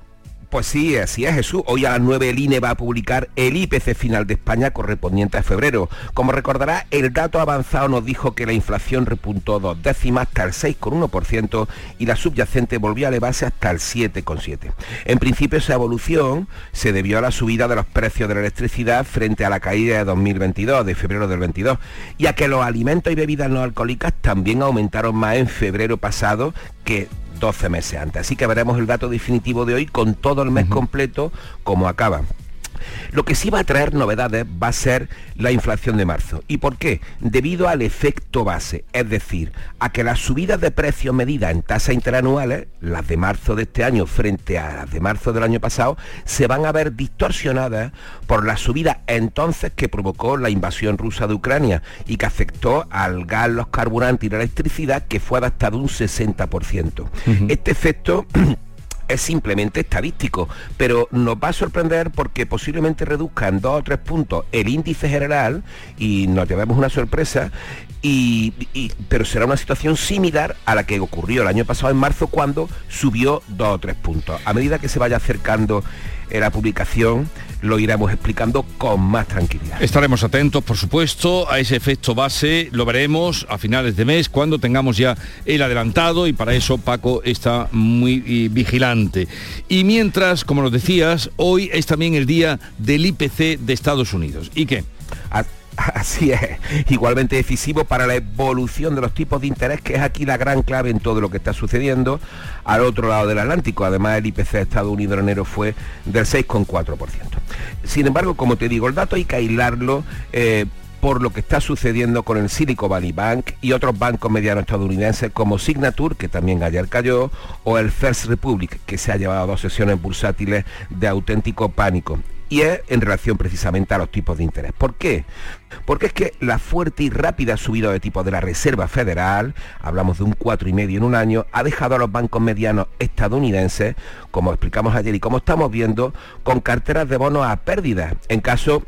Pues sí, así es Jesús. Hoy a las 9 el INE va a publicar el IPC final de España correspondiente a febrero. Como recordará, el dato avanzado nos dijo que la inflación repuntó dos décimas hasta el 6,1% y la subyacente volvió a elevarse hasta el 7,7%. En principio esa evolución se debió a la subida de los precios de la electricidad frente a la caída de 2022, de febrero del 22, y a que los alimentos y bebidas no alcohólicas también aumentaron más en febrero pasado que 12 meses antes. Así que veremos el dato definitivo de hoy con todo el mes completo como acaba. Lo que sí va a traer novedades va a ser la inflación de marzo. ¿Y por qué? Debido al efecto base, es decir, a que las subidas de precios medidas en tasas interanuales, las de marzo de este año frente a las de marzo del año pasado, se van a ver distorsionadas por la subida entonces que provocó la invasión rusa de Ucrania y que afectó al gas, los carburantes y la electricidad que fue adaptado un 60%. Este efecto *clears throat* es simplemente estadístico, pero nos va a sorprender porque posiblemente reduzca en dos o tres puntos el índice general y nos llevemos una sorpresa, y, pero será una situación similar a la que ocurrió el año pasado en marzo cuando subió dos o tres puntos. A medida que se vaya acercando la publicación, lo iremos explicando con más tranquilidad. Estaremos atentos, por supuesto, a ese efecto base. Lo veremos a finales de mes, cuando tengamos ya el adelantado y para eso Paco está muy eh, vigilante. Y mientras, como nos decías, hoy es también el día del IPC de Estados Unidos. ¿Y qué? *laughs* Así es, igualmente decisivo para la evolución de los tipos de interés, que es aquí la gran clave en todo lo que está sucediendo al otro lado del Atlántico. Además, el IPC de Estados Unidos en enero fue del 6,4%. Sin embargo, como te digo, el dato hay que aislarlo. eh, por lo que está sucediendo con el Silicon Valley Bank y otros bancos medianos estadounidenses como Signature, que también ayer cayó, o el First Republic, que se ha llevado a dos sesiones bursátiles de auténtico pánico. Y es en relación precisamente a los tipos de interés. ¿Por qué? Porque es que la fuerte y rápida subida de tipos de la Reserva Federal, hablamos de un 4,5 en un año, ha dejado a los bancos medianos estadounidenses, como explicamos ayer y como estamos viendo, con carteras de bonos a pérdida, en caso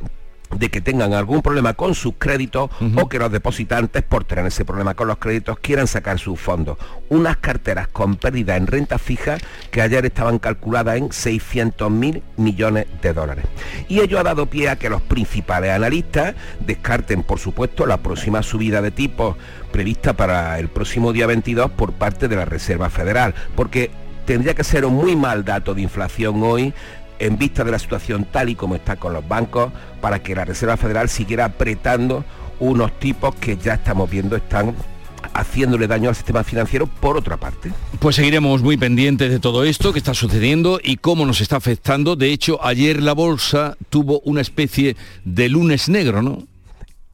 de que tengan algún problema con sus créditos o que los depositantes por tener ese problema con los créditos quieran sacar sus fondos. Unas carteras con pérdida en renta fija que ayer estaban calculadas en 600 mil millones de dólares. Y ello ha dado pie a que los principales analistas descarten, por supuesto, la próxima subida de tipos prevista para el próximo día 22 por parte de la Reserva Federal, porque tendría que ser un muy mal dato de inflación hoy en vista de la situación tal y como está con los bancos para que la Reserva Federal siguiera apretando unos tipos que ya estamos viendo están haciéndole daño al sistema financiero por otra parte. Pues seguiremos muy pendientes de todo esto que está sucediendo y cómo nos está afectando. De hecho, ayer la bolsa tuvo una especie de lunes negro, ¿no?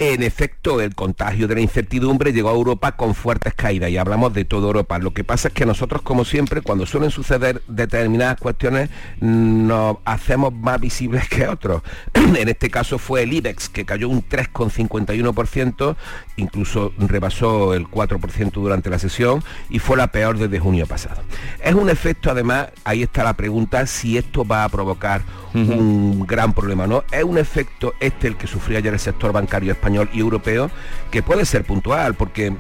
En efecto, el contagio de la incertidumbre llegó a Europa con fuertes caídas y hablamos de toda Europa. Lo que pasa es que nosotros, como siempre, cuando suelen suceder determinadas cuestiones, nos hacemos más visibles que otros. *clears throat* en este caso fue el IBEX, que cayó un 3,51%, incluso rebasó el 4% durante la sesión y fue la peor desde junio pasado. Es un efecto, además, ahí está la pregunta, si esto va a provocar un gran problema, ¿no? Es un efecto este el que sufrió ayer el sector bancario español y europeo, que puede ser puntual, porque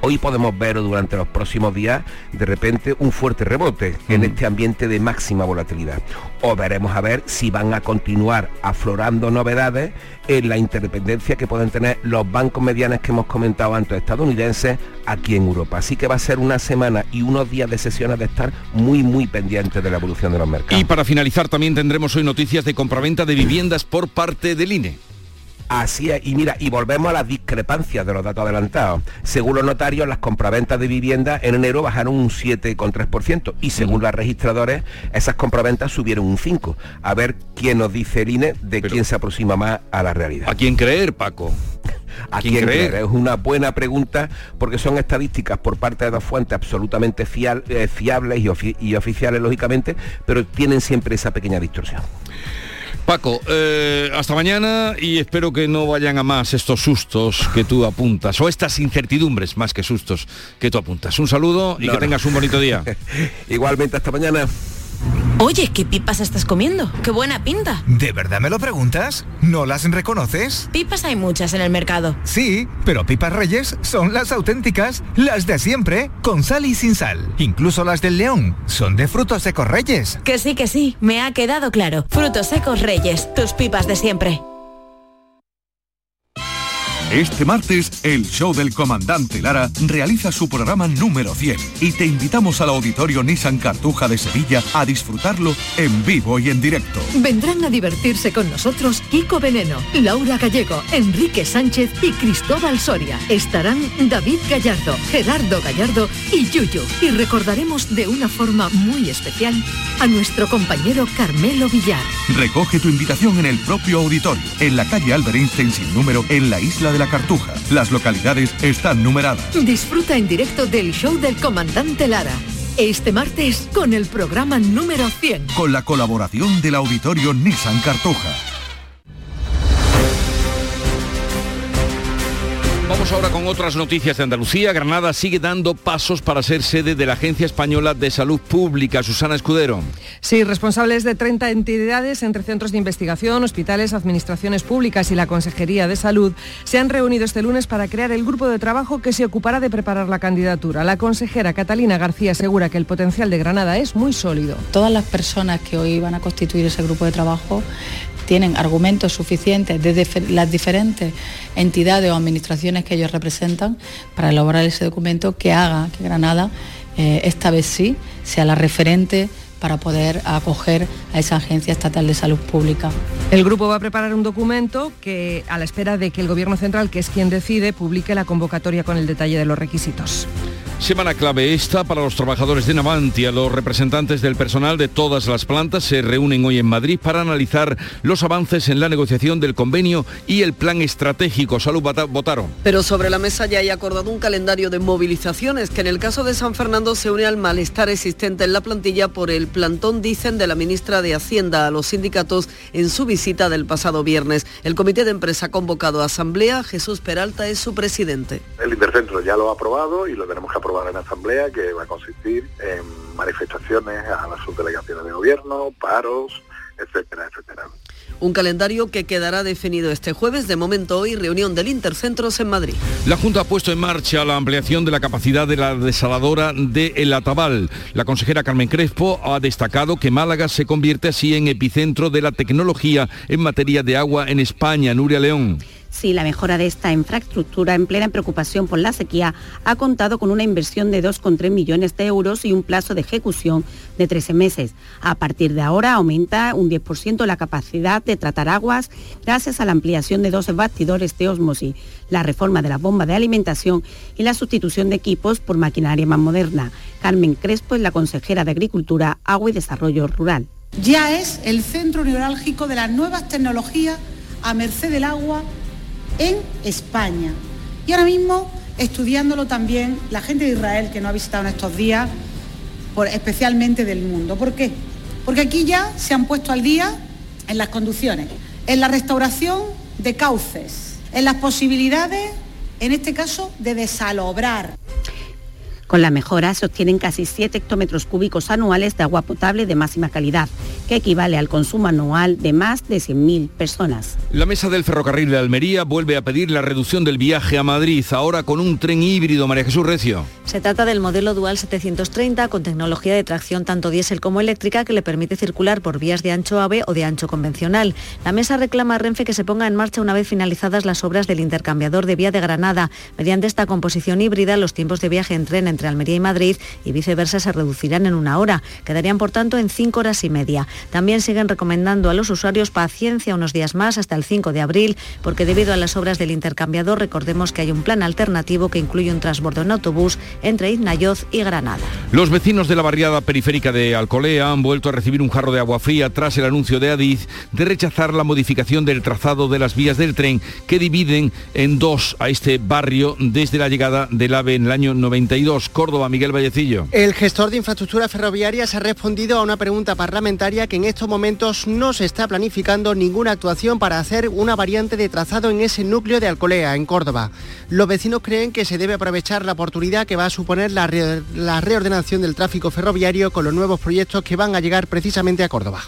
hoy podemos ver durante los próximos días de repente un fuerte rebote en Mm. este ambiente de máxima volatilidad. O veremos a ver si van a continuar aflorando novedades en la interdependencia que pueden tener los bancos medianos que hemos comentado antes estadounidenses aquí en Europa. Así que va a ser una semana y unos días de sesiones de estar muy muy pendientes de la evolución de los mercados. Y para finalizar también tendremos hoy noticias de compraventa de viviendas por parte del INE. Así es, y mira, y volvemos a las discrepancias de los datos adelantados. Según los notarios, las compraventas de vivienda en enero bajaron un 7,3% y según los registradores, esas compraventas subieron un 5%. A ver quién nos dice el INE de quién se aproxima más a la realidad. ¿A quién creer, Paco? ¿A quién quién creer? creer? Es una buena pregunta porque son estadísticas por parte de dos fuentes absolutamente fial- eh, fiables y, ofi- y oficiales, lógicamente, pero tienen siempre esa pequeña distorsión. Paco, eh, hasta mañana y espero que no vayan a más estos sustos que tú apuntas, o estas incertidumbres más que sustos que tú apuntas. Un saludo y No, que no. tengas un bonito día. *laughs* Igualmente, hasta mañana. Oye, ¿qué pipas estás comiendo? ¡Qué buena pinta! ¿De verdad me lo preguntas? ¿No las reconoces? Pipas hay muchas en el mercado. Sí, pero pipas reyes son las auténticas, las de siempre, con sal y sin sal. Incluso las del león son de frutos secos reyes. Que sí, que sí, me ha quedado claro. Frutos secos Reyes, tus pipas de siempre. Este martes, el show del comandante Lara realiza su programa número 100 y te invitamos al auditorio Nissan Cartuja de Sevilla a disfrutarlo en vivo y en directo. Vendrán a divertirse con nosotros Kiko Veneno, Laura Gallego, Enrique Sánchez y Cristóbal Soria. Estarán David Gallardo, Gerardo Gallardo y Yuyu. Y recordaremos de una forma muy especial a nuestro compañero Carmelo Villar. Recoge tu invitación en el propio auditorio, en la calle Albert Einstein sin número, en la isla de la Cartuja. Las localidades están numeradas. Disfruta en directo del show del comandante Lara. Este martes con el programa número 100. Con la colaboración del auditorio Nissan Cartuja. Vamos ahora con otras noticias de Andalucía. Granada sigue dando pasos para ser sede de la Agencia Española de Salud Pública. Susana Escudero. Sí, responsables de 30 entidades entre centros de investigación, hospitales, administraciones públicas y la Consejería de Salud se han reunido este lunes para crear el grupo de trabajo que se ocupará de preparar la candidatura. La consejera Catalina García asegura que el potencial de Granada es muy sólido. Todas las personas que hoy van a constituir ese grupo de trabajo tienen argumentos suficientes desde las diferentes entidades o administraciones que ellos representan para elaborar ese documento que haga que Granada, eh, esta vez sí, sea la referente para poder acoger a esa Agencia Estatal de Salud Pública. El grupo va a preparar un documento que, a la espera de que el Gobierno Central, que es quien decide, publique la convocatoria con el detalle de los requisitos. Semana clave esta para los trabajadores de Navantia. Los representantes del personal de todas las plantas se reúnen hoy en Madrid para analizar los avances en la negociación del convenio y el plan estratégico. Salud Bata- votaron. Pero sobre la mesa ya hay acordado un calendario de movilizaciones que en el caso de San Fernando se une al malestar existente en la plantilla por el plantón, dicen, de la ministra de Hacienda a los sindicatos en su visita del pasado viernes. El comité de empresa ha convocado a asamblea. Jesús Peralta es su presidente. El Intercentro ya lo ha aprobado y lo tenemos que aprobar en asamblea, que va a consistir en manifestaciones a las subdelegaciones de gobierno, paros, etcétera, etcétera. Un calendario que quedará definido este jueves. De momento hoy, reunión del Intercentros en Madrid. La Junta ha puesto en marcha la ampliación de la capacidad de la desaladora de El Atabal. La consejera Carmen Crespo ha destacado que Málaga se convierte así en epicentro de la tecnología en materia de agua en España. Nuria León. Sí, la mejora de esta infraestructura en plena preocupación por la sequía ha contado con una inversión de 2,3 millones de euros y un plazo de ejecución de 13 meses. A partir de ahora aumenta un 10% la capacidad de tratar aguas gracias a la ampliación de 12 bastidores de osmosis, la reforma de la bomba de alimentación y la sustitución de equipos por maquinaria más moderna. Carmen Crespo es la consejera de Agricultura, Agua y Desarrollo Rural. Ya es el centro neurálgico de las nuevas tecnologías a merced del agua en España. Y ahora mismo estudiándolo también la gente de Israel que nos ha visitado en estos días, por, especialmente del mundo. ¿Por qué? Porque aquí ya se han puesto al día en las conducciones, en la restauración de cauces, en las posibilidades, en este caso, de desalobrar. Con la mejora se obtienen casi 7 hectómetros cúbicos anuales de agua potable de máxima calidad. que equivale al consumo anual de más de 100.000 personas. La mesa del ferrocarril de Almería vuelve a pedir la reducción del viaje a Madrid, ahora con un tren híbrido, María Jesús Recio. Se trata del modelo Dual 730 con tecnología de tracción tanto diésel como eléctrica que le permite circular por vías de ancho AVE o de ancho convencional. La mesa reclama a Renfe que se ponga en marcha una vez finalizadas las obras del intercambiador de vía de Granada. Mediante esta composición híbrida, los tiempos de viaje en tren entre Almería y Madrid y viceversa se reducirán en una hora. Quedarían, por tanto, en cinco horas y media. También siguen recomendando a los usuarios paciencia unos días más hasta el 5 de abril, porque debido a las obras del intercambiador, recordemos que hay un plan alternativo que incluye un transbordo en autobús entre Iznayoz y Granada. Los vecinos de la barriada periférica de Alcolea han vuelto a recibir un jarro de agua fría tras el anuncio de Adiz de rechazar la modificación del trazado de las vías del tren que dividen en dos a este barrio desde la llegada del AVE en el año 92. Córdoba, Miguel Vallecillo. El gestor de infraestructura ferroviaria se ha respondido a una pregunta parlamentaria que en estos momentos no se está planificando ninguna actuación para hacer una variante de trazado en ese núcleo de Alcolea, en Córdoba. Los vecinos creen que se debe aprovechar la oportunidad que va a suponer la reordenación del tráfico ferroviario con los nuevos proyectos que van a llegar precisamente a Córdoba.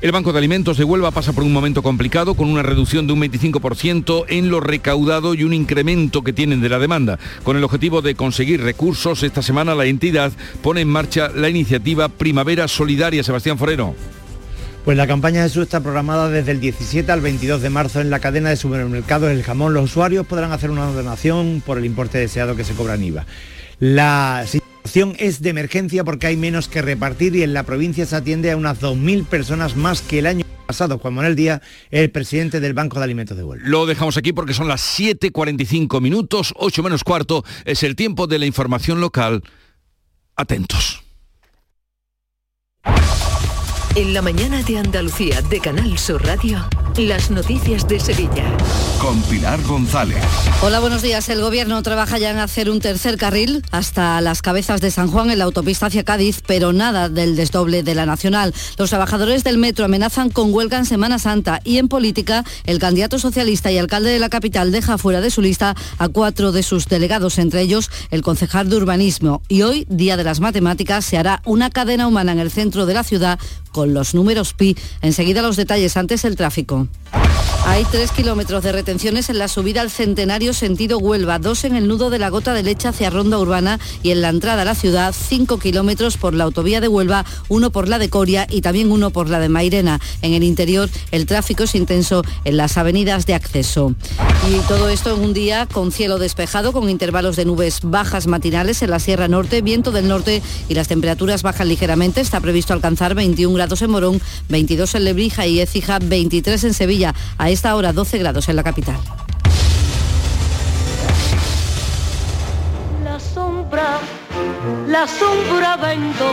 El Banco de Alimentos de Huelva pasa por un momento complicado con una reducción de un 25% en lo recaudado y un incremento que tienen de la demanda. Con el objetivo de conseguir recursos, esta semana la entidad pone en marcha la iniciativa Primavera Solidaria. Sebastián Forero. Pues la campaña de Jesús está programada desde el 17 al 22 de marzo en la cadena de supermercados El Jamón. Los usuarios podrán hacer una donación por el importe deseado que se cobra en IVA. Situación es de emergencia porque hay menos que repartir y en la provincia se atiende a unas 2.000 personas más que el año pasado. Juan Manuel Díaz, el presidente del Banco de Alimentos de Huelva. Lo dejamos aquí porque son las 7.45 minutos, 8 menos cuarto, es el tiempo de la información local. Atentos. En la mañana de Andalucía de Canal Sur Radio, las noticias de Sevilla. Con Pilar González. Hola, buenos días. El gobierno trabaja ya en hacer un tercer carril hasta las cabezas de San Juan en la autopista hacia Cádiz, pero nada del desdoble de la Nacional. Los trabajadores del metro amenazan con huelga en Semana Santa y en política el candidato socialista y alcalde de la capital deja fuera de su lista a cuatro de sus delegados, entre ellos el concejal de urbanismo. Y hoy, Día de las Matemáticas, se hará una cadena humana en el centro de la ciudad con los números pi. Enseguida los detalles, antes el tráfico. Welcome. Hay tres kilómetros de retenciones en la subida al Centenario sentido Huelva, dos en el nudo de la Gota de Leche hacia Ronda Urbana y en la entrada a la ciudad, cinco kilómetros por la autovía de Huelva, uno por la de Coria y también uno por la de Mairena. En el interior el tráfico es intenso en las avenidas de acceso. Y todo esto en un día con cielo despejado, con intervalos de nubes bajas matinales en la Sierra Norte, viento del norte y las temperaturas bajan ligeramente. Está previsto alcanzar 21 grados en Morón, 22 en Lebrija y Écija, 23 en Sevilla. A esta hora 12 grados en la capital. La sombra, la sombra vento.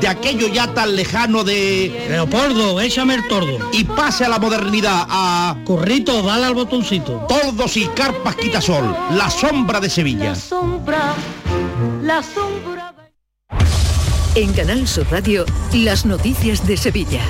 de aquello ya tan lejano de... Leopoldo, échame el tordo. Y pase a la modernidad, a... Corrito, dale al botoncito. Tordos y carpas quitasol, la sombra de Sevilla. La sombra, la sombra. En Canal Sur Radio, las noticias de Sevilla.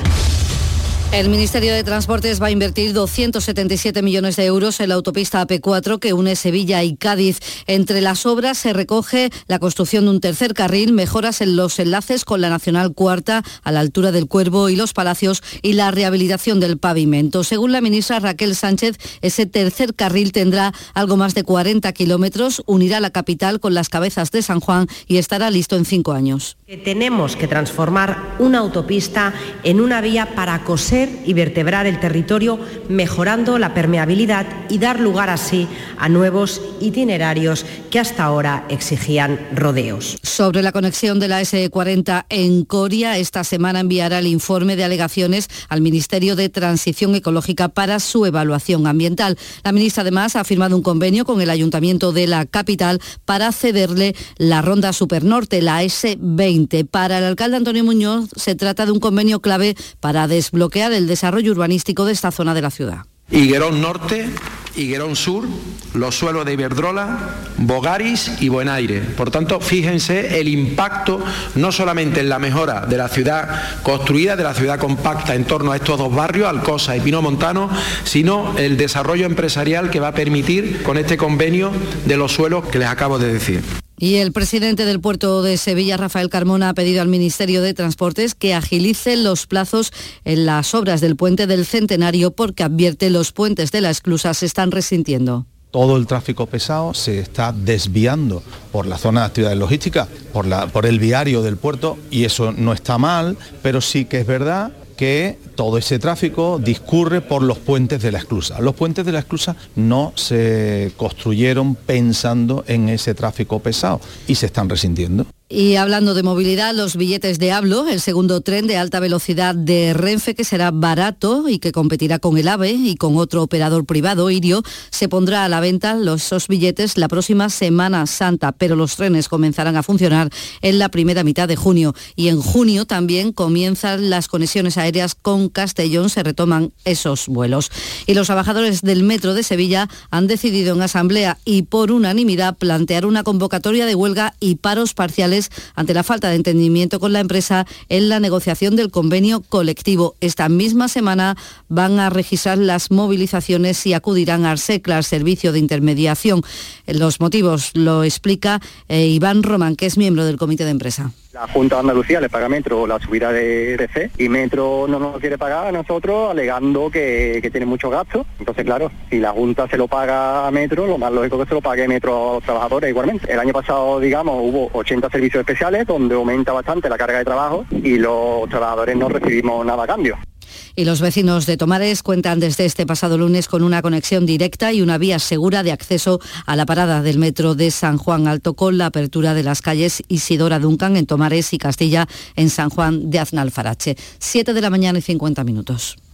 El Ministerio de Transportes va a invertir 277 millones de euros en la autopista AP4 que une Sevilla y Cádiz. Entre las obras se recoge la construcción de un tercer carril, mejoras en los enlaces con la Nacional Cuarta a la altura del Cuervo y los Palacios y la rehabilitación del pavimento. Según la ministra Raquel Sánchez, ese tercer carril tendrá algo más de 40 kilómetros, unirá la capital con las cabezas de San Juan y estará listo en cinco años. Tenemos que transformar una autopista en una vía para coser y vertebrar el territorio mejorando la permeabilidad y dar lugar así a nuevos itinerarios que hasta ahora exigían rodeos. Sobre la conexión de la S40 en Coria, esta semana enviará el informe de alegaciones al Ministerio de Transición Ecológica para su evaluación ambiental. La ministra además ha firmado un convenio con el Ayuntamiento de la capital para cederle la ronda Supernorte, la S20. Para el alcalde Antonio Muñoz se trata de un convenio clave para desbloquear el desarrollo urbanístico de esta zona de la ciudad. Higuerón Norte, Higuerón Sur, los suelos de Iberdrola, Bogaris y Buenaire. Por tanto, fíjense el impacto no solamente en la mejora de la ciudad construida, de la ciudad compacta en torno a estos dos barrios, Alcosa y Pino Montano, sino el desarrollo empresarial que va a permitir con este convenio de los suelos que les acabo de decir. Y el presidente del puerto de Sevilla, Rafael Carmona, ha pedido al Ministerio de Transportes que agilice los plazos en las obras del puente del Centenario porque advierte los puentes de la esclusa se están resintiendo todo el tráfico pesado se está desviando por la zona de actividades logísticas, por, la, por el viario del puerto, y eso no está mal, pero sí que es verdad que todo ese tráfico discurre por los puentes de la esclusa. Los puentes de la esclusa no se construyeron pensando en ese tráfico pesado y se están resintiendo. Y hablando de movilidad, los billetes de Hablo, el segundo tren de alta velocidad de Renfe, que será barato y que competirá con el AVE y con otro operador privado, Irio, se pondrá a la venta los, esos billetes la próxima Semana Santa, pero los trenes comenzarán a funcionar en la primera mitad de junio. Y en junio también comienzan las conexiones aéreas con Castellón, se retoman esos vuelos. Y los trabajadores del Metro de Sevilla han decidido en asamblea y por unanimidad plantear una convocatoria de huelga y paros parciales ante la falta de entendimiento con la empresa en la negociación del convenio colectivo. Esta misma semana van a registrar las movilizaciones y acudirán al SECLA, servicio de intermediación. Los motivos lo explica eh, Iván Román, que es miembro del comité de empresa. La Junta de Andalucía le paga a Metro la subida de RC y Metro no nos quiere pagar a nosotros alegando que, que tiene muchos gastos. Entonces, claro, si la Junta se lo paga a Metro, lo más lógico es que se lo pague Metro a los trabajadores igualmente. El año pasado, digamos, hubo 80 servicios especiales donde aumenta bastante la carga de trabajo y los trabajadores no recibimos nada a cambio. Y los vecinos de Tomares cuentan desde este pasado lunes con una conexión directa y una vía segura de acceso a la parada del metro de San Juan Alto con la apertura de las calles Isidora Duncan en Tomares y Castilla en San Juan de Aznalfarache. 7 de la mañana y 50 minutos.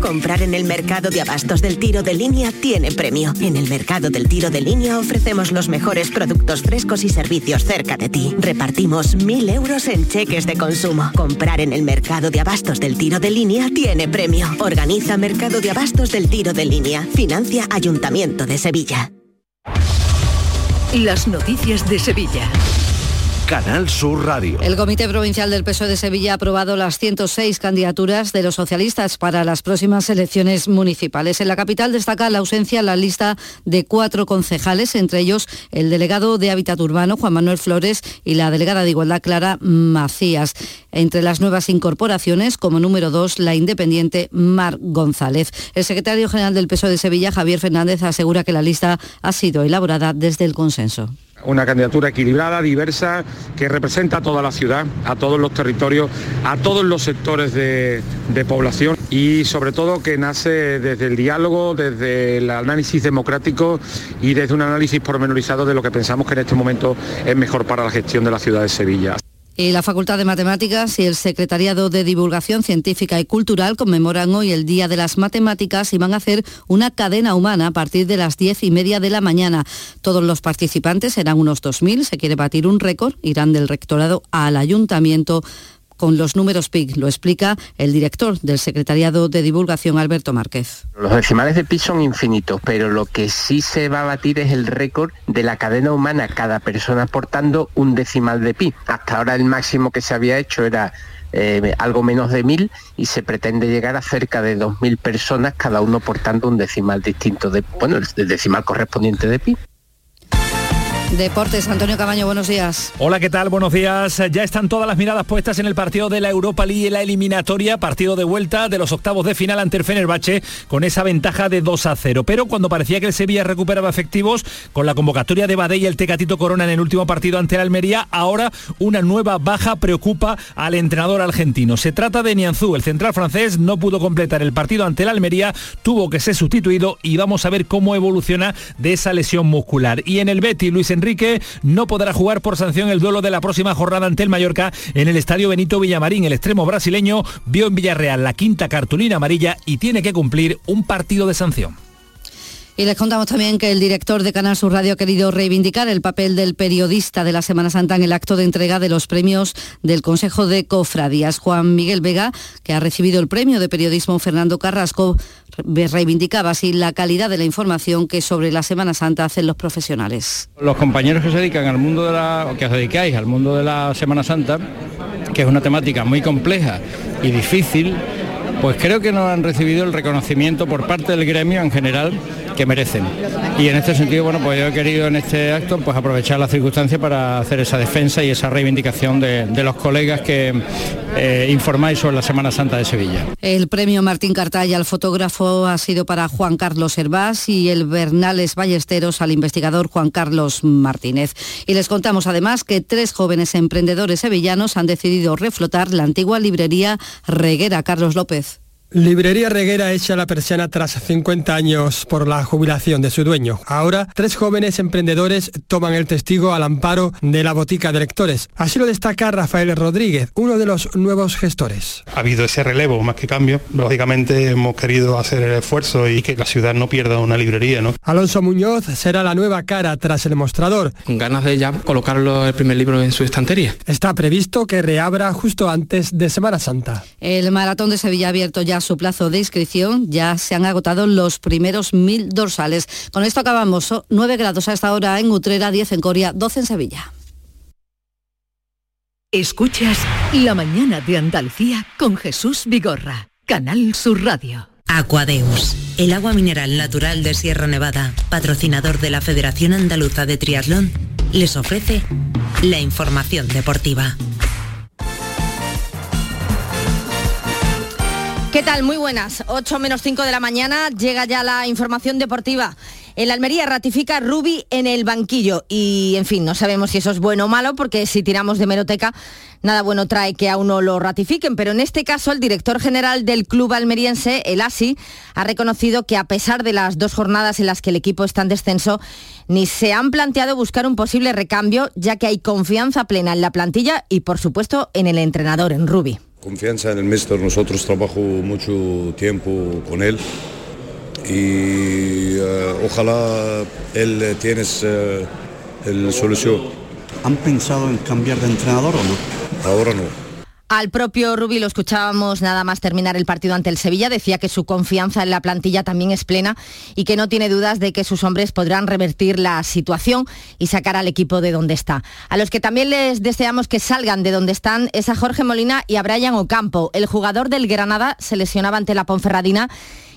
Comprar en el mercado de abastos del tiro de línea tiene premio. En el mercado del tiro de línea ofrecemos los mejores productos frescos y servicios cerca de ti. Repartimos mil euros en cheques de consumo. Comprar en el mercado de abastos del tiro de línea tiene premio. Organiza Mercado de Abastos del Tiro de Línea. Financia Ayuntamiento de Sevilla. Las noticias de Sevilla. Canal Sur Radio. El Comité Provincial del PSOE de Sevilla ha aprobado las 106 candidaturas de los socialistas para las próximas elecciones municipales. En la capital destaca la ausencia en la lista de cuatro concejales, entre ellos el delegado de Hábitat Urbano, Juan Manuel Flores, y la delegada de Igualdad, Clara Macías. Entre las nuevas incorporaciones, como número dos, la independiente Mar González. El secretario general del PSOE de Sevilla, Javier Fernández, asegura que la lista ha sido elaborada desde el consenso. Una candidatura equilibrada, diversa, que representa a toda la ciudad, a todos los territorios, a todos los sectores de, población y sobre todo que nace desde el diálogo, desde el análisis democrático y desde un análisis pormenorizado de lo que pensamos que en este momento es mejor para la gestión de la ciudad de Sevilla. La Facultad de Matemáticas y el Secretariado de Divulgación Científica y Cultural conmemoran hoy el Día de las Matemáticas y van a hacer una cadena humana a partir de las diez y media de la mañana. Todos los participantes serán unos 2.000. Se quiere batir un récord. Irán del rectorado al ayuntamiento con los números PIC. Lo explica el director del Secretariado de Divulgación, Alberto Márquez. Los decimales de pi son infinitos, pero lo que sí se va a batir es el récord de la cadena humana, cada persona aportando un decimal de pi. Hasta ahora el máximo que se había hecho era eh, algo menos de mil y se pretende llegar a cerca de dos mil personas, cada uno portando un decimal distinto de, bueno, el decimal correspondiente de pi. Deportes, Antonio Camaño, buenos días. Hola, ¿qué tal? Buenos días. Ya están todas las miradas puestas en el partido de la Europa League la eliminatoria, partido de vuelta de los octavos de final ante el Fenerbahce, con esa ventaja de 2 a 0. Pero cuando parecía que el Sevilla recuperaba efectivos, con la convocatoria de Badé y el Tecatito Corona en el último partido ante el Almería, ahora una nueva baja preocupa al entrenador argentino. Se trata de Nianzú, el central francés no pudo completar el partido ante el Almería, tuvo que ser sustituido y vamos a ver cómo evoluciona de esa lesión muscular. Y en el Betty, Luis Enrique no podrá jugar por sanción el duelo de la próxima jornada ante el Mallorca en el estadio Benito Villamarín. El extremo brasileño vio en Villarreal la quinta cartulina amarilla y tiene que cumplir un partido de sanción. Y les contamos también que el director de Canal Sur Radio ha querido reivindicar el papel del periodista de la Semana Santa en el acto de entrega de los premios del Consejo de Cofradías. Juan Miguel Vega, que ha recibido el premio de periodismo Fernando Carrasco, reivindicaba así la calidad de la información que sobre la Semana Santa hacen los profesionales. Los compañeros que se dedican al mundo de la, o que os dedicáis al mundo de la Semana Santa, que es una temática muy compleja y difícil, pues creo que no han recibido el reconocimiento por parte del gremio en general que merecen. Y en este sentido, bueno, pues yo he querido en este acto pues aprovechar la circunstancia para hacer esa defensa y esa reivindicación de, los colegas que eh, informáis sobre la Semana Santa de Sevilla. El premio Martín Cartaya al fotógrafo ha sido para Juan Carlos Hervás y el Bernales Ballesteros al investigador Juan Carlos Martínez. Y les contamos además que tres jóvenes emprendedores sevillanos han decidido reflotar la antigua librería Reguera Carlos López. Librería Reguera echa la persiana tras 50 años por la jubilación de su dueño. Ahora, tres jóvenes emprendedores toman el testigo al amparo de la botica de lectores. Así lo destaca Rafael Rodríguez, uno de los nuevos gestores. Ha habido ese relevo más que cambio. Lógicamente hemos querido hacer el esfuerzo y que la ciudad no pierda una librería. ¿no? Alonso Muñoz será la nueva cara tras el mostrador. Con ganas de ya colocarlo el primer libro en su estantería. Está previsto que reabra justo antes de Semana Santa. El maratón de Sevilla abierto ya su plazo de inscripción, ya se han agotado los primeros mil dorsales. Con esto acabamos. 9 grados a esta hora en Utrera, 10 en Coria, 12 en Sevilla. Escuchas La mañana de Andalucía con Jesús Vigorra, Canal Sur Radio. Aquadeus, el agua mineral natural de Sierra Nevada, patrocinador de la Federación Andaluza de Triatlón, les ofrece la información deportiva. ¿Qué tal? Muy buenas. 8 menos 5 de la mañana llega ya la información deportiva. El Almería ratifica a Rubi en el banquillo y, en fin, no sabemos si eso es bueno o malo porque si tiramos de meroteca, nada bueno trae que a uno lo ratifiquen, pero en este caso el director general del club almeriense, el ASI, ha reconocido que a pesar de las dos jornadas en las que el equipo está en descenso, ni se han planteado buscar un posible recambio, ya que hay confianza plena en la plantilla y, por supuesto, en el entrenador, en Rubi. Confianza en el mister, nosotros trabajo mucho tiempo con él y eh, ojalá él tiene eh, el solución. ¿Han pensado en cambiar de entrenador o no? Ahora no. Al propio Rubi lo escuchábamos nada más terminar el partido ante el Sevilla, decía que su confianza en la plantilla también es plena y que no tiene dudas de que sus hombres podrán revertir la situación y sacar al equipo de donde está. A los que también les deseamos que salgan de donde están es a Jorge Molina y a Brian Ocampo. El jugador del Granada se lesionaba ante la Ponferradina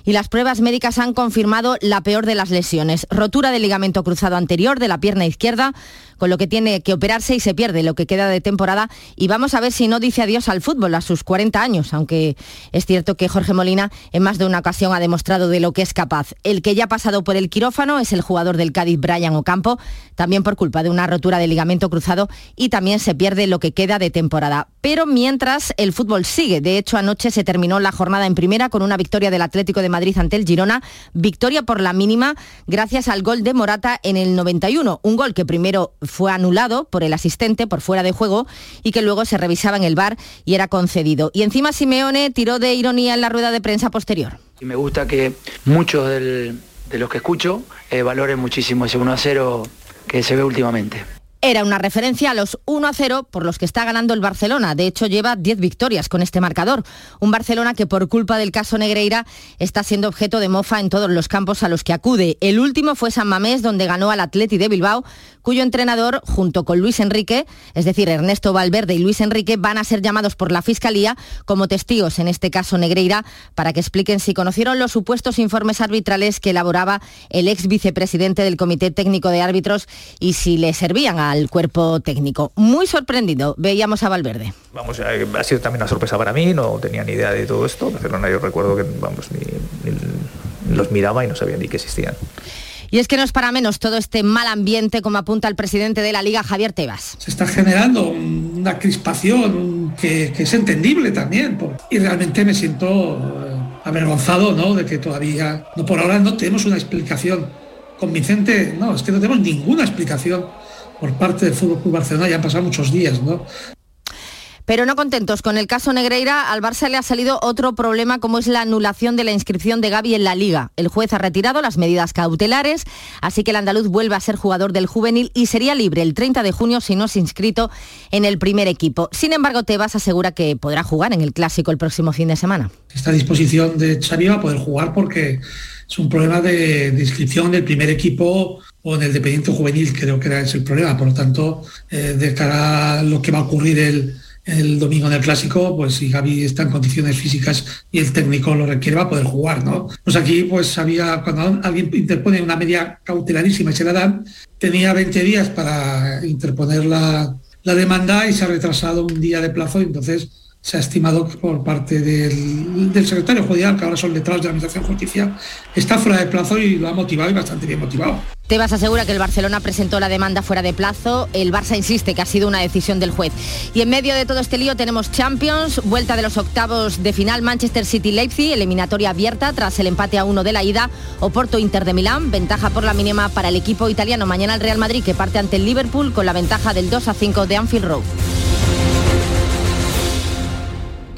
y las pruebas médicas han confirmado la peor de las lesiones, rotura del ligamento cruzado anterior de la pierna izquierda, con lo que tiene que operarse y se pierde lo que queda de temporada y vamos a ver si no dice adiós al fútbol a sus 40 años, aunque es cierto que Jorge Molina en más de una ocasión ha demostrado de lo que es capaz. El que ya ha pasado por el quirófano es el jugador del Cádiz Brian Ocampo, también por culpa de una rotura de ligamento cruzado y también se pierde lo que queda de temporada. Pero mientras el fútbol sigue, de hecho anoche se terminó la jornada en primera con una victoria del Atlético de Madrid ante el Girona, victoria por la mínima gracias al gol de Morata en el 91, un gol que primero fue anulado por el asistente por fuera de juego y que luego se revisaba en el bar y era concedido. Y encima Simeone tiró de ironía en la rueda de prensa posterior. Y me gusta que muchos del- de los que escucho eh, valoren muchísimo ese 1 a 0 que se ve últimamente. Era una referencia a los 1 a 0 por los que está ganando el Barcelona. De hecho, lleva 10 victorias con este marcador. Un Barcelona que por culpa del caso Negreira está siendo objeto de mofa en todos los campos a los que acude. El último fue San Mamés, donde ganó al Atleti de Bilbao, cuyo entrenador, junto con Luis Enrique, es decir, Ernesto Valverde y Luis Enrique, van a ser llamados por la Fiscalía como testigos en este caso Negreira para que expliquen si conocieron los supuestos informes arbitrales que elaboraba el ex vicepresidente del Comité Técnico de Árbitros y si le servían al cuerpo técnico. Muy sorprendido, veíamos a Valverde. Vamos, eh, ha sido también una sorpresa para mí, no tenía ni idea de todo esto. Barcelona yo recuerdo que vamos, ni, los miraba y no sabía ni que existían. Y es que no es para menos todo este mal ambiente, como apunta el presidente de la Liga, Javier Tebas. Se está generando una crispación que, es entendible también. Y realmente me siento eh, avergonzado ¿no? de que todavía, no por ahora no tenemos una explicación convincente, no, es que no tenemos ninguna explicación por parte del Fútbol Club Barcelona, ya han pasado muchos días, ¿no? Pero no contentos con el caso Negreira, al Barça le ha salido otro problema como es la anulación de la inscripción de Gaby en la Liga. El juez ha retirado las medidas cautelares, así que el andaluz vuelve a ser jugador del juvenil y sería libre el 30 de junio si no es inscrito en el primer equipo. Sin embargo, Tebas asegura que podrá jugar en el Clásico el próximo fin de semana. Esta disposición de Xavi va a poder jugar porque es un problema de, inscripción del primer equipo o en el dependiente juvenil, creo que era ese el problema. Por lo tanto, eh, de cara a lo que va a ocurrir el, el domingo en el clásico, pues si Gaby está en condiciones físicas y el técnico lo requiere, va a poder jugar, ¿no? Pues aquí, pues había, cuando alguien interpone una media cautelarísima y se la dan, tenía 20 días para interponer la, la demanda y se ha retrasado un día de plazo, y entonces se ha estimado por parte del, secretario judicial, que ahora son letrados de la Administración Justicia, está fuera de plazo y lo ha motivado y bastante bien motivado. Tebas asegura que el Barcelona presentó la demanda fuera de plazo, el Barça insiste que ha sido una decisión del juez. Y en medio de todo este lío tenemos Champions, vuelta de los octavos de final Manchester City-Leipzig, eliminatoria abierta tras el empate a uno de la ida, Oporto Inter de Milán, ventaja por la mínima para el equipo italiano. Mañana el Real Madrid que parte ante el Liverpool con la ventaja del 2 a 5 de Anfield Road.